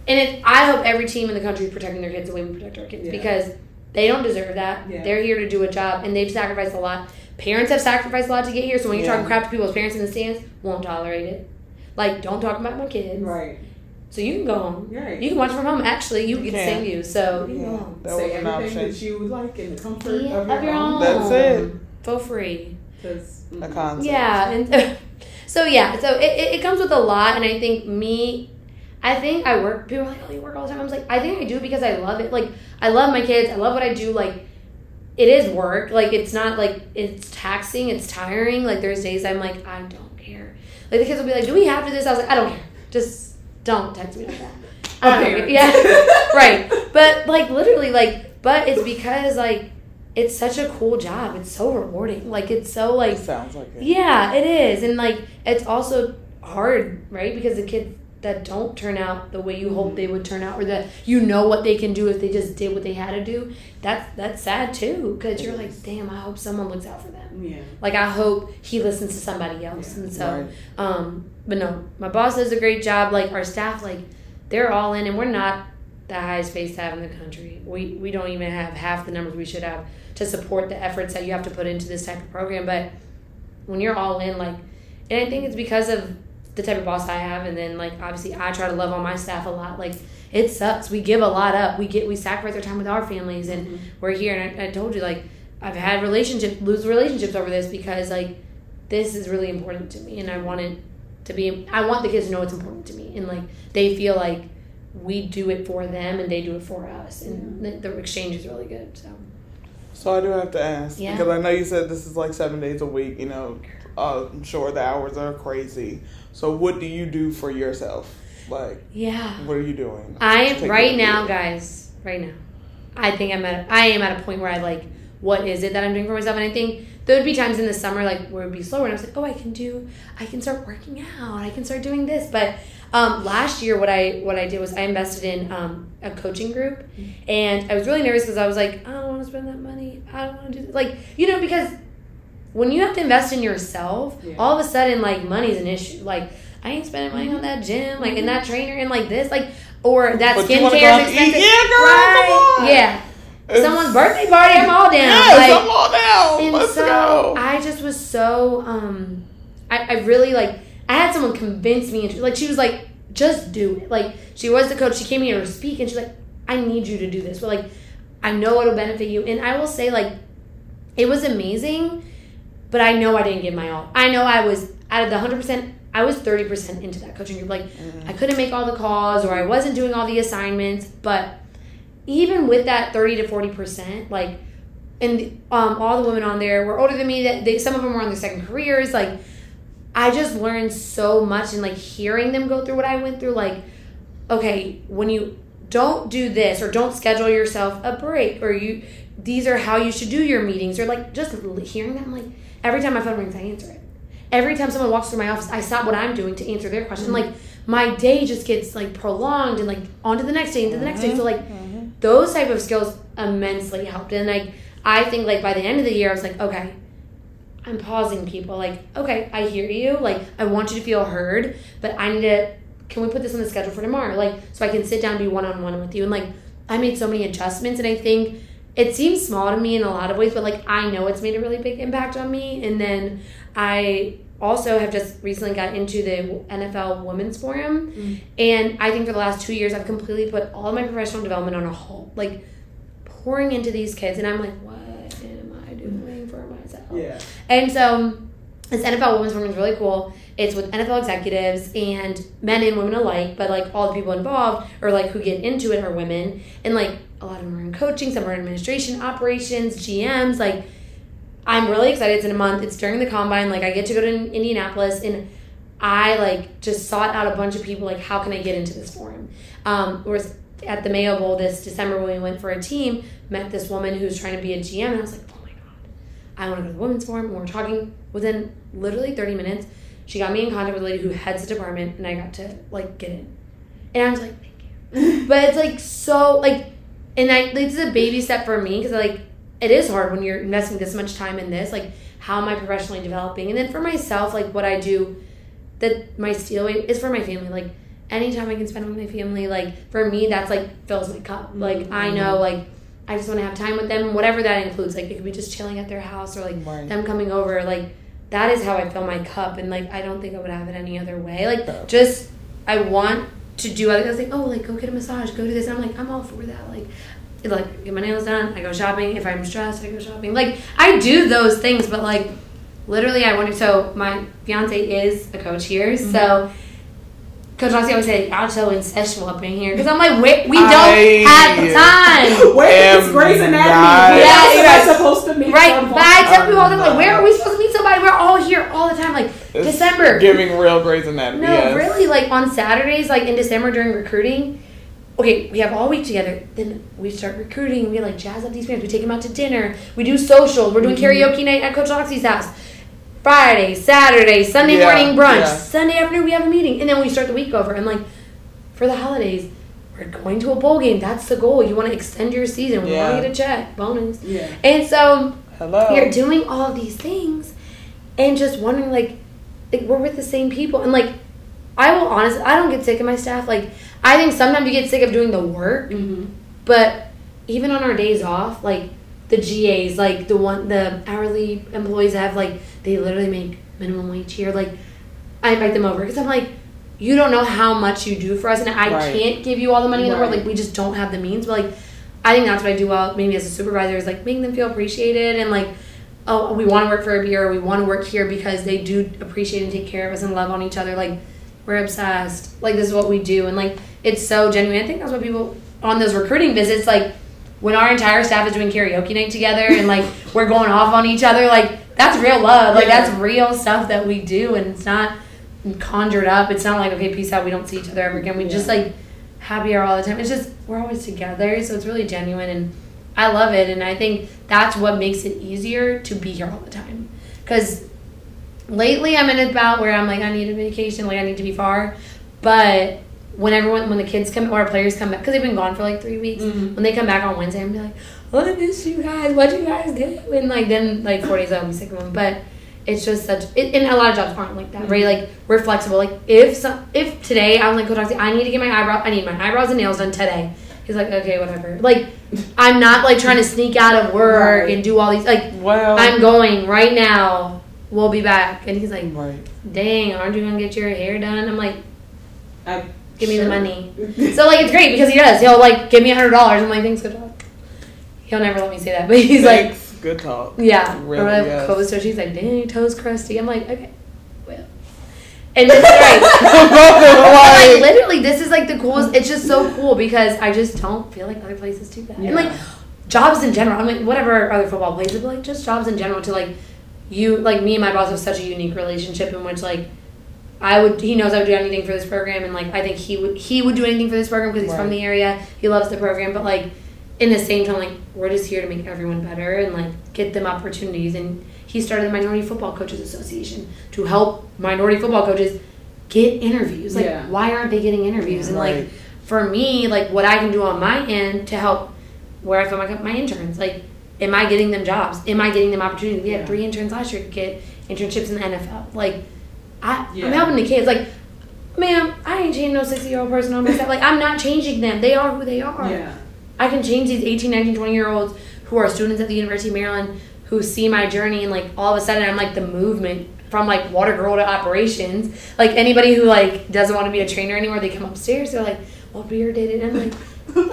and it, I hope every team in the country is protecting their kids the way we protect our kids Yeah. because they don't deserve that. Yeah. They're here to do a job, and they've sacrificed a lot. Parents have sacrificed a lot to get here. So when you're Yeah. talking crap to people's parents in the stands, won't tolerate it. Like, don't talk about my kids. Right. So you can go home. Right. You can watch from home. Actually, you, You get can. sing you. So you can Yeah, that Say was an everything option. that you would like in the comfort Yeah, of your, of your own. own. That's it. For free. 'Cause, A mm, concept. Yeah, and so yeah, so it, it, it comes with a lot, and I think me, I think I work. People are like, "Oh, you work all the time." I was like, I think I do because I love it. Like, I love my kids. I love what I do. Like, it is work. Like, it's not like it's taxing. It's tiring. Like, there's days I'm like, I don't care. Like the kids will be like, "Do we have to do this?" I was like, I don't care. Just don't text me like that. I don't Okay. Yeah, right. But like literally, like, but it's because like it's such a cool job. It's so rewarding. Like, it's so like It sounds like it. yeah, it is. And like it's also hard, right? Because the kids that don't turn out the way you hope they would turn out or that you know what they can do if they just did what they had to do, that's that's sad too cuz you're like, "Damn, I hope someone looks out for them." Yeah. Like I hope he listens to somebody else. Yeah, and so right. um but no, my boss does a great job like our staff like they're all in and we're not the highest paid staff in the country. We we don't even have half the numbers we should have to support the efforts that you have to put into this type of program, but when you're all in like and I think it's because of the type of boss I have and then like obviously I try to love on my staff a lot. Like it sucks. We give a lot up. We get we sacrifice our time with our families and Mhm. we're here and I, I told you like I've had relationships lose relationships over this because like this is really important to me and I want it to be I want the kids to know it's important to me and like they feel like we do it for them and they do it for us and the, the exchange is really good so So I do have to ask Yeah. because I know you said this is like seven days a week. You know, uh, I'm sure the hours are crazy. So what do you do for yourself? Like, yeah what are you doing? I am right now, guys. Right now, I think I'm at. I am at a point where I like, what is it that I'm doing for myself? And I think there would be times in the summer like where it'd be slower, and I was like, oh, I can do. I can start working out. I can start doing this. But um, last year, what I what I did was I invested in um, a coaching group, and I was really nervous because I was like, I don't want to spend that money. I don't want to do this. like you know because when you have to invest in yourself, Yeah. all of a sudden like money's an issue. Like I ain't spending money on that gym, like and that trainer, and like this, like or that But you wanna go skincare is expensive. Yeah, girl, right? come on. Yeah, It's- someone's birthday party, I'm all down. Yes, like, I'm all down. and Let's so go. I just was so um, I, I really like I had someone convince me, and like she was like, just do it. Like she was the coach. She came here to speak, and she's like, I need you to do this. But like, I know it'll benefit you, and I will say like, it was amazing, but I know I didn't give my all. I know I was out of the hundred percent. I was thirty percent into that coaching group. Like I couldn't make all the calls, or I wasn't doing all the assignments, but even with that 30 to 40 percent like and um, all the women on there were older than me. That they, some of them were on their second careers. Like, I just learned so much, and like hearing them go through what I went through. Like, okay, when you don't do this or don't schedule yourself a break or you these are how you should do your meetings or like just hearing them like every time my phone rings i answer it. Every time someone walks through my office i stop what i'm doing to answer their question. Mm-hmm. Like my day just gets like prolonged and like on to the next day into the next day. So like mm-hmm. Mm-hmm. those type of skills immensely helped. And like i think like by the end of the year i was like okay i'm pausing people. Like okay i hear you. Like i want you to feel heard but i need to can we put this on the schedule for tomorrow? Like so i can sit down and be one-on-one with you. And like i made so many adjustments and i think it seems small to me in a lot of ways but like i know it's made a really big impact on me and then i also have just recently got into the nfl women's forum mm. and i think for the last two years i've completely put all of my professional development on a hold like pouring into these kids and i'm like what am i doing for myself Yeah. and so this NFL Women's Forum is really cool. It's with NFL executives and men and women alike, but like all the people involved or like who get into it are women. And like a lot of them are in coaching, some are in administration, operations, GMs. Like I'm really excited. It's in a month. It's during the combine. Like I get to go to Indianapolis and I like just sought out a bunch of people like how can I get into this forum? Um whereas at the Mayo Bowl this December when we went for a team, met this woman who's trying to be a GM and I was like, oh my god. I want to go to the women's forum. And we're talking within literally 30 minutes. She got me in contact with a lady who heads the department, and I got to like get in. And I was like, thank you. but it's like so like, and I this is a baby step for me because like it is hard when you're investing this much time in this. Like, how am I professionally developing? And then for myself, like what I do, that my steal away is for my family. Like anytime I can spend with my family, like for me, that's like fills my cup. Like I mm-hmm. know, like I just want to have time with them, whatever that includes. Like it could be just chilling at their house or like Right. them coming over. Like that is how I fill my cup, and like I don't think I would have it any other way. Like just I want to do other things. Like oh, like go get a massage, go do this. And I'm like I'm all for that. Like like get my nails done. I go shopping. If I'm stressed, I go shopping. Like I do those things, but like literally, I wanted So my fiance is a coach here, so. Mm-hmm. Coach Rossi always said, "Y'all so incestual up in here," because I'm like, we, we don't I- have time. Where is Am Grey's not- Anatomy? Where Yeah, else am right. I supposed to meet Right, someone? but I tell people all the time, like, where are we supposed to meet somebody? We're all here all the time, like It's December. Giving real Grey's Anatomy. No, yes. really, like on Saturdays, like in December during recruiting. Okay, we have all week together. Then we start recruiting. We like jazz up these fans. We take them out to dinner. We do social. We're doing mm-hmm. karaoke night at Coach Oxy's house. Friday, Saturday, Sunday Yeah, morning brunch. yeah. Sunday afternoon we have a meeting, and then we start the week over. And like for the holidays, we're going to a bowl game. That's the goal. You want to extend your season. We want to get a check, bonus. Yeah. And so Hello. you're doing all these things and just wondering like like we're with the same people and like I will honestly I don't get sick of my staff like I think sometimes you get sick of doing the work Mm-hmm. but even on our days off like the GAs like the one the hourly employees have like they literally make minimum wage here like I invite them over because I'm like you don't know how much you do for us and I Right. can't give you all the money in the world like we just don't have the means. But like I think that's what I do well maybe as a supervisor is like making them feel appreciated and like oh we want to work for a beer we want to work here because they do appreciate and take care of us and love on each other like we're obsessed. Like this is what we do and like it's so genuine. I think that's what people on those recruiting visits like when our entire staff is doing karaoke night together and like we're going off on each other like that's real love. Like that's real stuff that we do and it's not conjured up. It's not like okay peace out we don't see each other ever again. We just like happy hour all the time. It's just we're always together so it's really genuine and i love it and i think that's what makes it easier to be here all the time. Because lately i'm in a bout where i'm like i need a vacation like i need to be far but when everyone when the kids come or our players come back because they've been gone for like three weeks Mhm. when they come back on wednesday i'm be like oh, i miss you guys. What you guys do? And like then like four days i'll be sick of them but it's just such it, and a lot of jobs aren't like that right? Like we're flexible. Like if some if today i'm like coach Oxy, i need to get my eyebrow i need my eyebrows and nails done today. He's like okay whatever. Like i'm not like trying to sneak out of work Right. and do all these like Well. i'm going right now we'll be back. And he's like Right. dang aren't you gonna get your hair done? I'm like I, give me the money so like it's great because he does he'll like give me a hundred dollars i'm like thanks good talk. he'll never let me say that but he's like Good talk. yeah. Really, or like yes. coaster. She's like, dang, your toes crusty. I'm like, okay, well. And it's great. Like- like literally, this is like the coolest. It's just so cool because I just don't feel like other places do that. And like, jobs in general. I mean, whatever other football plays, but like just jobs in general. To like you, like me and my boss have such a unique relationship in which like I would. He knows I would do anything for this program, and like I think he would. He would do anything for this program because he's from the area. He loves the program, but like in the same time, like we're just here to make everyone better and like get them opportunities. And he started the Minority Football Coaches Association to help minority football coaches get interviews. Like, Yeah. why aren't they getting interviews? And like for me, like what I can do on my end to help where I find my, my interns, like, am I getting them jobs? Am I getting them opportunities? We had three interns last year get internships in the NFL. Like, I, Yeah. I'm helping the kids. Like, ma'am, I ain't changing no 60 year old person on myself. Like, I'm not changing them. They are who they are. Yeah. I can change these 18, 19, 20 year olds who are students at the University of Maryland who see my journey and like all of a sudden I'm like the movement from like water girl to operations. Like anybody who like doesn't want to be a trainer anymore, they come upstairs, they're like, What be your day to day? I'm like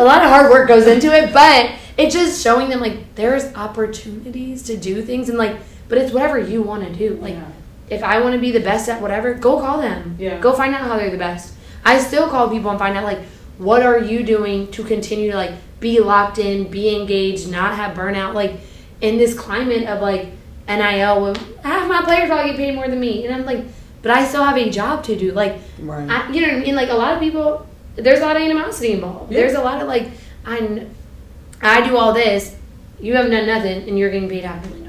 a lot of hard work goes into it, but it's just showing them like there's opportunities to do things and like but it's whatever you want to do. Like Yeah. If I want to be the best at whatever, go call them. Yeah. Go find out how they're the best. I still call people and find out like what are you doing to continue to like be locked in, be engaged, not have burnout. Like in this climate of like NIL, where half my players all get paid more than me, and I'm like, but I still have a job to do. Like Right. I, you know what I mean? Like a lot of people, there's a lot of animosity involved. Yeah. There's a lot of like, I, I do all this, you haven't done nothing, and you're getting paid half a million dollars,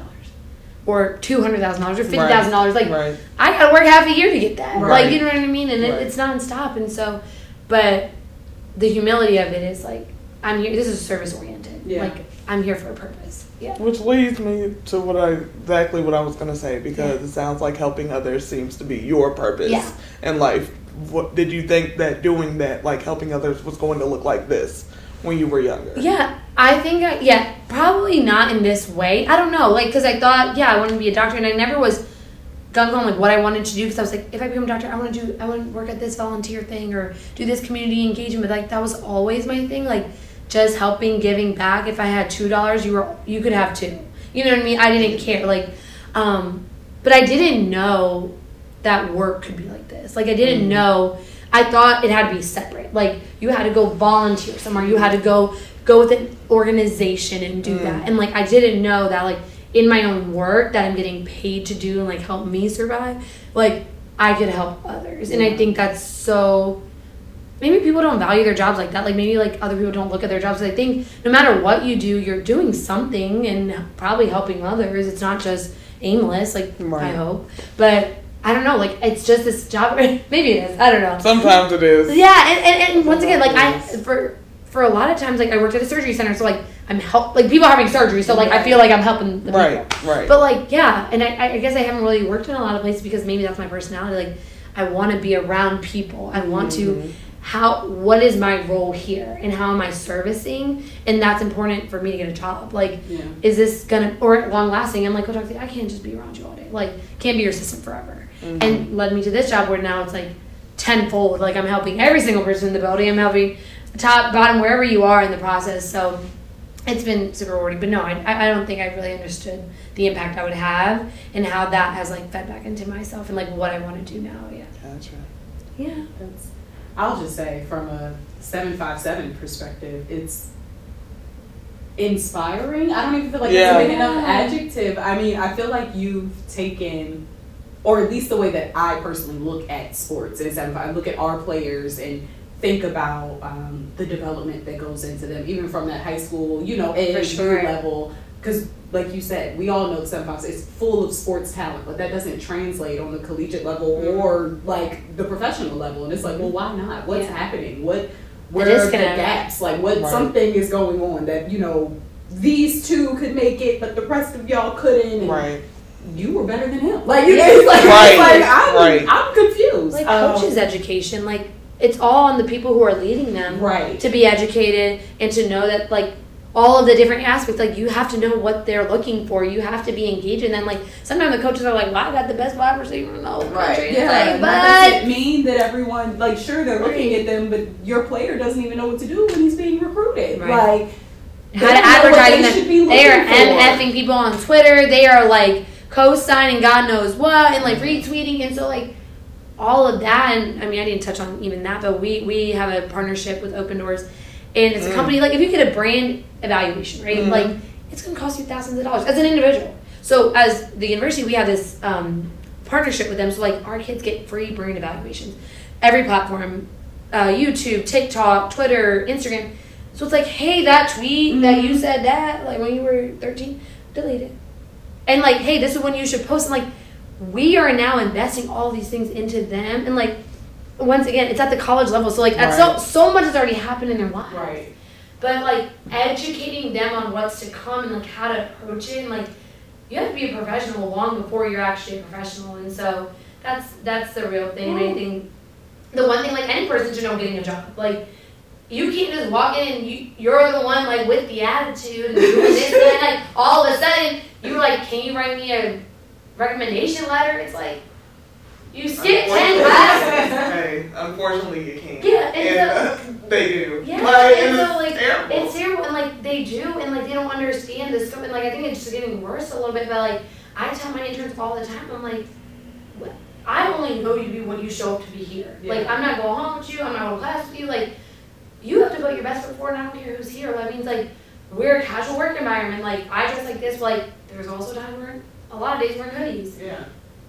or two hundred thousand dollars, or fifty thousand dollars. Like right. I gotta work half a year to get that. Right. Like you know what I mean? And Right. it, it's nonstop. And so, but the humility of it is like I'm here. This is service oriented. Yeah. Like I'm here for a purpose. Yeah. Which leads me to what I exactly what I was gonna say because it sounds like helping others seems to be your purpose Yeah. in life. What did you think that doing that, like helping others, was going to look like this when you were younger? Yeah, I think I, yeah, probably not in this way. I don't know, like because I thought yeah, I wanted to be a doctor, and I never was gung on like what I wanted to do because I was like, if I become a doctor, I want to do, I want to work at this volunteer thing or do this community engagement. But like that was always my thing, like just helping, giving back. If I had two dollars, you were you could have two. You know what I mean? I didn't care, like, um, but I didn't know that work could be like this. Like I didn't know. I thought it had to be separate. Like you had to go volunteer somewhere. You had to go go with an organization and do that. Mm. And like I didn't know that like in my own work that I'm getting paid to do and like help me survive, like I could help others. And I mm. think that's so maybe people don't value their jobs like that. Like maybe like other people don't look at their jobs. I think no matter what you do, you're doing something and probably helping others. It's not just aimless. Like I hope, but I don't know. Like it's just this job. maybe it is. I don't know. Sometimes it is. Yeah, and, and, and once again, like I for for a lot of times, like I worked at a surgery center, so like I'm help like people are having surgery, so like I feel like I'm helping the Right, people. right. But like yeah, and I, I guess I haven't really worked in a lot of places because maybe that's my personality. Like I want to be around people. I want Mm-hmm. to how what is my role here and how am I servicing, and that's important for me to get a job. Like Yeah. is this gonna or long lasting? I'm like, oh, doctor, I can't just be around you all day. Like, can't be your assistant forever. Mm-hmm. And led me to this job where now it's like tenfold. Like I'm helping every single person in the building. I'm helping top, bottom, wherever you are in the process. So it's been super rewarding. But no, I, I I don't think I really understood the impact I would have and how that has like fed back into myself and like what I want to do now. Yeah. Gotcha. Yeah. That's, I'll just say from a 757 perspective, it's inspiring. I don't even feel like Yeah. it's a big enough adjective. I mean, I feel like you've taken, or at least the way that I personally look at sports is that if I look at our players and think about um, the development that goes into them, even from that high school, you know, ed sure. level. Because, like you said, we all know the 757 is full of sports talent, but that doesn't translate on the collegiate level Mm. or like the professional level. And it's like, well, why not? What's Yeah. happening? What where are the gaps? Like, what Right. something is going on that you know these two could make it, but the rest of y'all couldn't. And Right. You were better than him. Like you know, Yeah. it's like, Right. it's like I'm, Right. I'm confused. Like Um, coaches education, like it's all on the people who are leading them. right? to be educated and to know that like all of the different aspects like you have to know what they're looking for you have to be engaged in them like sometimes the coaches are like well i got the best wide receiver in the whole country It's Yeah, like, but doesn't mean that everyone like sure they're looking Right. at them, but your player doesn't even know what to do when he's being recruited. Right. Like how they to don't know what advertise should them be they are looking mfing people on twitter they are like co-signing god knows what and like retweeting and so like all of that and i mean i didn't touch on even that but we we have a partnership with Opendorse and it's a Mm. company like if you get a brand evaluation, right? Mhm. Like it's going to cost you thousands of dollars as an individual. So as the university, we have this um, partnership with them. So like our kids get free brand evaluations, every platform, uh, YouTube, TikTok, Twitter, Instagram. So it's like, hey, that tweet that you said that like when you were thirteen, delete it. And like, hey, this is when you should post. And like, we are now investing all these things into them. And like, once again, it's at the college level. So like, at so so much has already happened in their lives Right. but like educating them on what's to come and like how to approach it and like you have to be a professional long before you're actually a professional and so that's that's the real thing and i think the one thing like any person should know getting a job like you can't just walk in and you, you're the one like with the attitude and doing this and then like all of a sudden you're like can you write me a recommendation letter it's like you skip 10 classes hey, unfortunately you can't. Yeah, and and uh, they do. Yeah, Like, and so, like, terrible. It's terrible, and like they do, and like they don't understand this and like I think it's just getting worse a little bit. But like I tell my interns all the time, I'm like, what? I only know you to be when you show up to be here. Like I'm not going home with you. I'm not going to class with you. Like you have to put your best foot forward. and I don't care who's here. That means like we're a casual work environment. Like I dress like this. But, like there's also times where a lot of days wearing hoodies. Yeah.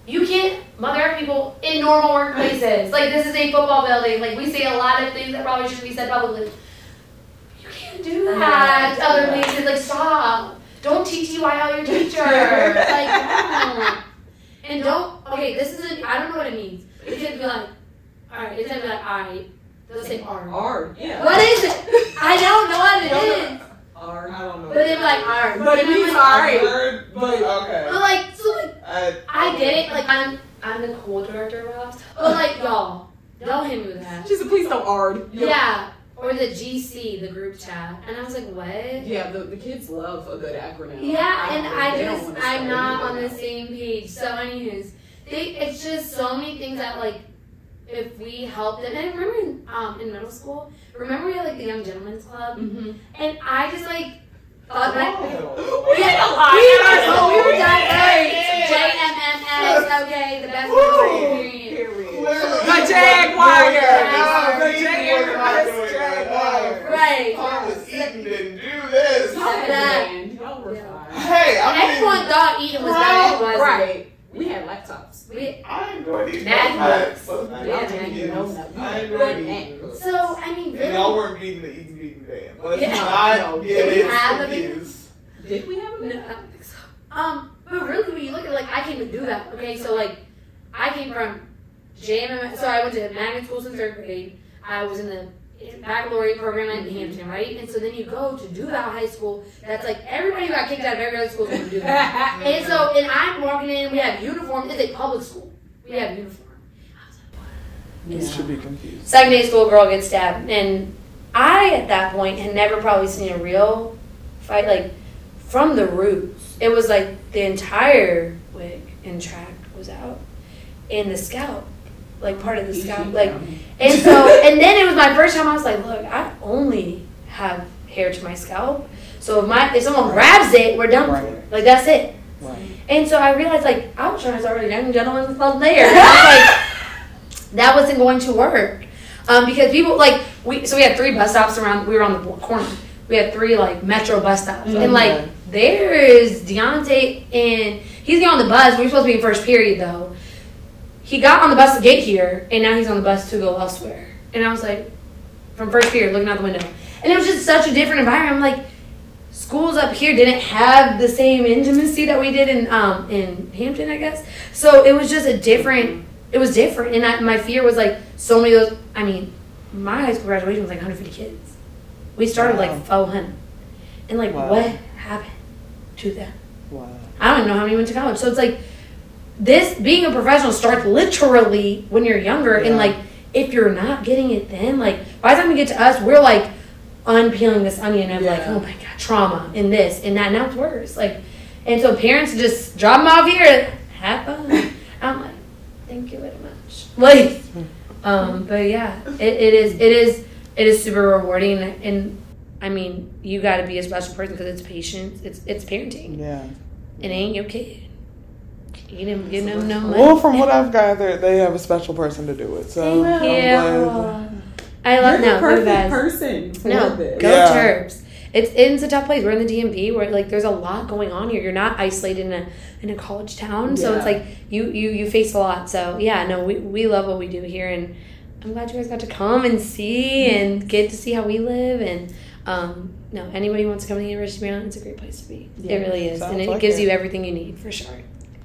You can't mother people in normal workplaces. Like this is a football building. Like we say a lot of things that probably shouldn't be said publicly. You can't do that to other places. Like stop. Don't TTYL your teacher. like no. And don't. Okay, this isn't. I don't know what it means. It's gonna be like, all right. It's gonna be like, all right. They'll say R. R. Yeah. What is it? I don't know what it is. R. I don't know. But they're like, R. But it And I'm means like, all I've But- okay. But like, so like. I, I get it. Like I'm, I'm the cool director of ops. But like y'all, don't hit me with that. She said, please don't R. Yeah. Or the GC, the group chat, and I was like, what? Yeah, the, the kids love a good acronym. Yeah, and I they just, I'm not on the same page. So, anyways, they, it's just so many things that like, if we help them, and remember in, um, in middle school, remember we had like the Young Gentlemen's Club, Mhm. and I just like thought that. Oh. We had a lot. We were, Yeah. oh, we were done. Yeah. JMMS, okay, the best Woo. movie experience. Period. The Jaguar. Yeah, The the Jaguar. Jaguar. Jaguar. Right. Thomas Eaton didn't do this. Y'all were Yeah. fine. Y'all were Yeah. fine. Hey, I mean, Everyone thought Eaton was bad. Right. We had laptops. We, I enjoyed these Mad Max. Max. Yeah, I man, you know that. enjoyed But- these. so, I mean, And y'all weren't beating the Eaton Beaton band. Let's Yeah. not No. get Did we it have a confused. Did we have a no, I don't think so. Um, but really, when you look at like, I can't even do that. Okay, so like, I came from JMM. So I went to magnet school since third grade. I was in the baccalaureate program at Hampton, right? And so then you go to Duval High School. That's like everybody who got kicked out of every other school is going to Duval. And so, and I'm walking in, we have uniform. It's a public school. We have uniform. This should be confused. Second day school girl gets stabbed. And I, at that point, had never probably seen a real fight, like, from the roots. It was like the entire wig and track was out. And the scalp, like part of the scalp. Like, and so, and then it was my first time I was like, look, I only have hair to my scalp. So if my if someone grabs it, we're done for. Like that's it. Right. And so I realized like I was trying to start young there. And I was like, that wasn't going to work. Um, because people like we so we had three bus stops around we were on the corner. We had three like metro bus stops. And like there is Deontay and he's getting on the bus. We were supposed to be in first period though. He got on the bus to get here and now he's on the bus to go elsewhere. And I was like, from first period, looking out the window. And it was just such a different environment. I'm like, schools up here didn't have the same intimacy that we did in um in Hampton, I guess. So it was just a different. It was different, and I, my fear was like so many of those. I mean, my high school graduation was like 150 kids. We started Wow. like 400, and like Wow. what happened to them? Wow. I don't even know how many went to college. So it's like this being a professional starts literally when you're younger, and like if you're not getting it then, like by the time you get to us, we're like unpeeling this onion of like, oh my god, trauma and this and that. And now it's worse. Like, and so parents just drop them off here. Have fun. I'm like, thank you very much. Like, um, but yeah, it, it is, it is, it is super rewarding, and, and I mean, you got to be a special person because it's patience, it's it's parenting. Yeah. It ain't your kid. You didn't give them no money. Well, from what I've gathered, they have a special person to do it. So Thank I'm you. I I love You're no, the perfect guys. person for No, this. go Yeah. Terps. It's it's a tough place. We're in the DMV where like there's a lot going on here. You're not isolated in a in a college town, so it's like you you you face a lot. So yeah, no, we we love what we do here, and I'm glad you guys got to come and see and get to see how we live. And um, no, anybody who wants to come to the University of Maryland, it's a great place to be. Yeah, it really is, sounds and it like gives it. you everything you need for sure.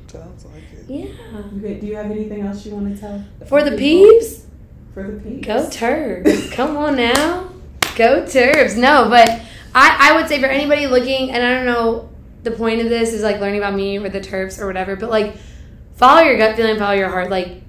Sounds like it. Yeah. Okay, do you have anything else you want to tell? For the people? peeps. For the peeps. Go Terps. Come on now. Go Terps. No, but I, I would say for anybody looking, and I don't know, the point of this is like learning about me or the Terps or whatever, but like follow your gut feeling, follow your heart. Like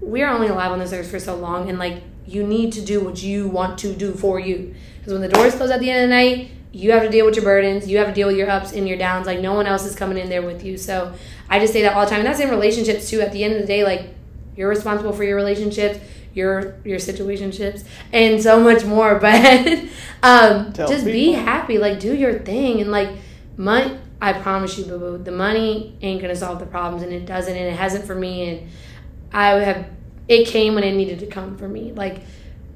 we are only alive on this earth for so long, and like you need to do what you want to do for you. Because when the doors close at the end of the night, you have to deal with your burdens. You have to deal with your ups and your downs. Like no one else is coming in there with you. So I just say that all the time, and that's in relationships too. At the end of the day, like you're responsible for your relationships, your your situationships, and so much more. But um, just be happy. Like do your thing, and like money. I promise you, boo boo, the money ain't gonna solve the problems, and it doesn't, and it hasn't for me. And I have it came when it needed to come for me. Like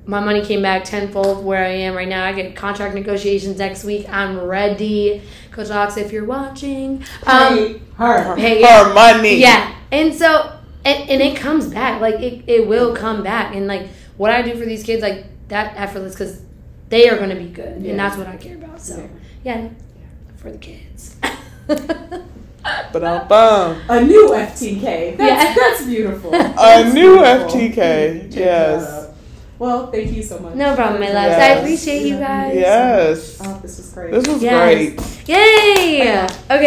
my money came back tenfold where I am right now. I get contract negotiations next week. I'm ready. Coach Ox, if you're watching, um, Pay her. hey, Her money. yeah. And so, and, and it comes back. Like it, it will come back. And like what I do for these kids, like that effortless, because they are going to be good, Yeah. and that's what I care about. So Yeah. yeah, for the kids. But um, bum. A new FTK. That's, Yeah. that's beautiful. A That's new beautiful. FTK. Check that Yes. Out. Well, thank you so much. no problem, my loves. Yes. I appreciate you guys. Yes. Oh, this was great. This was Yes. great. Yay! Okay.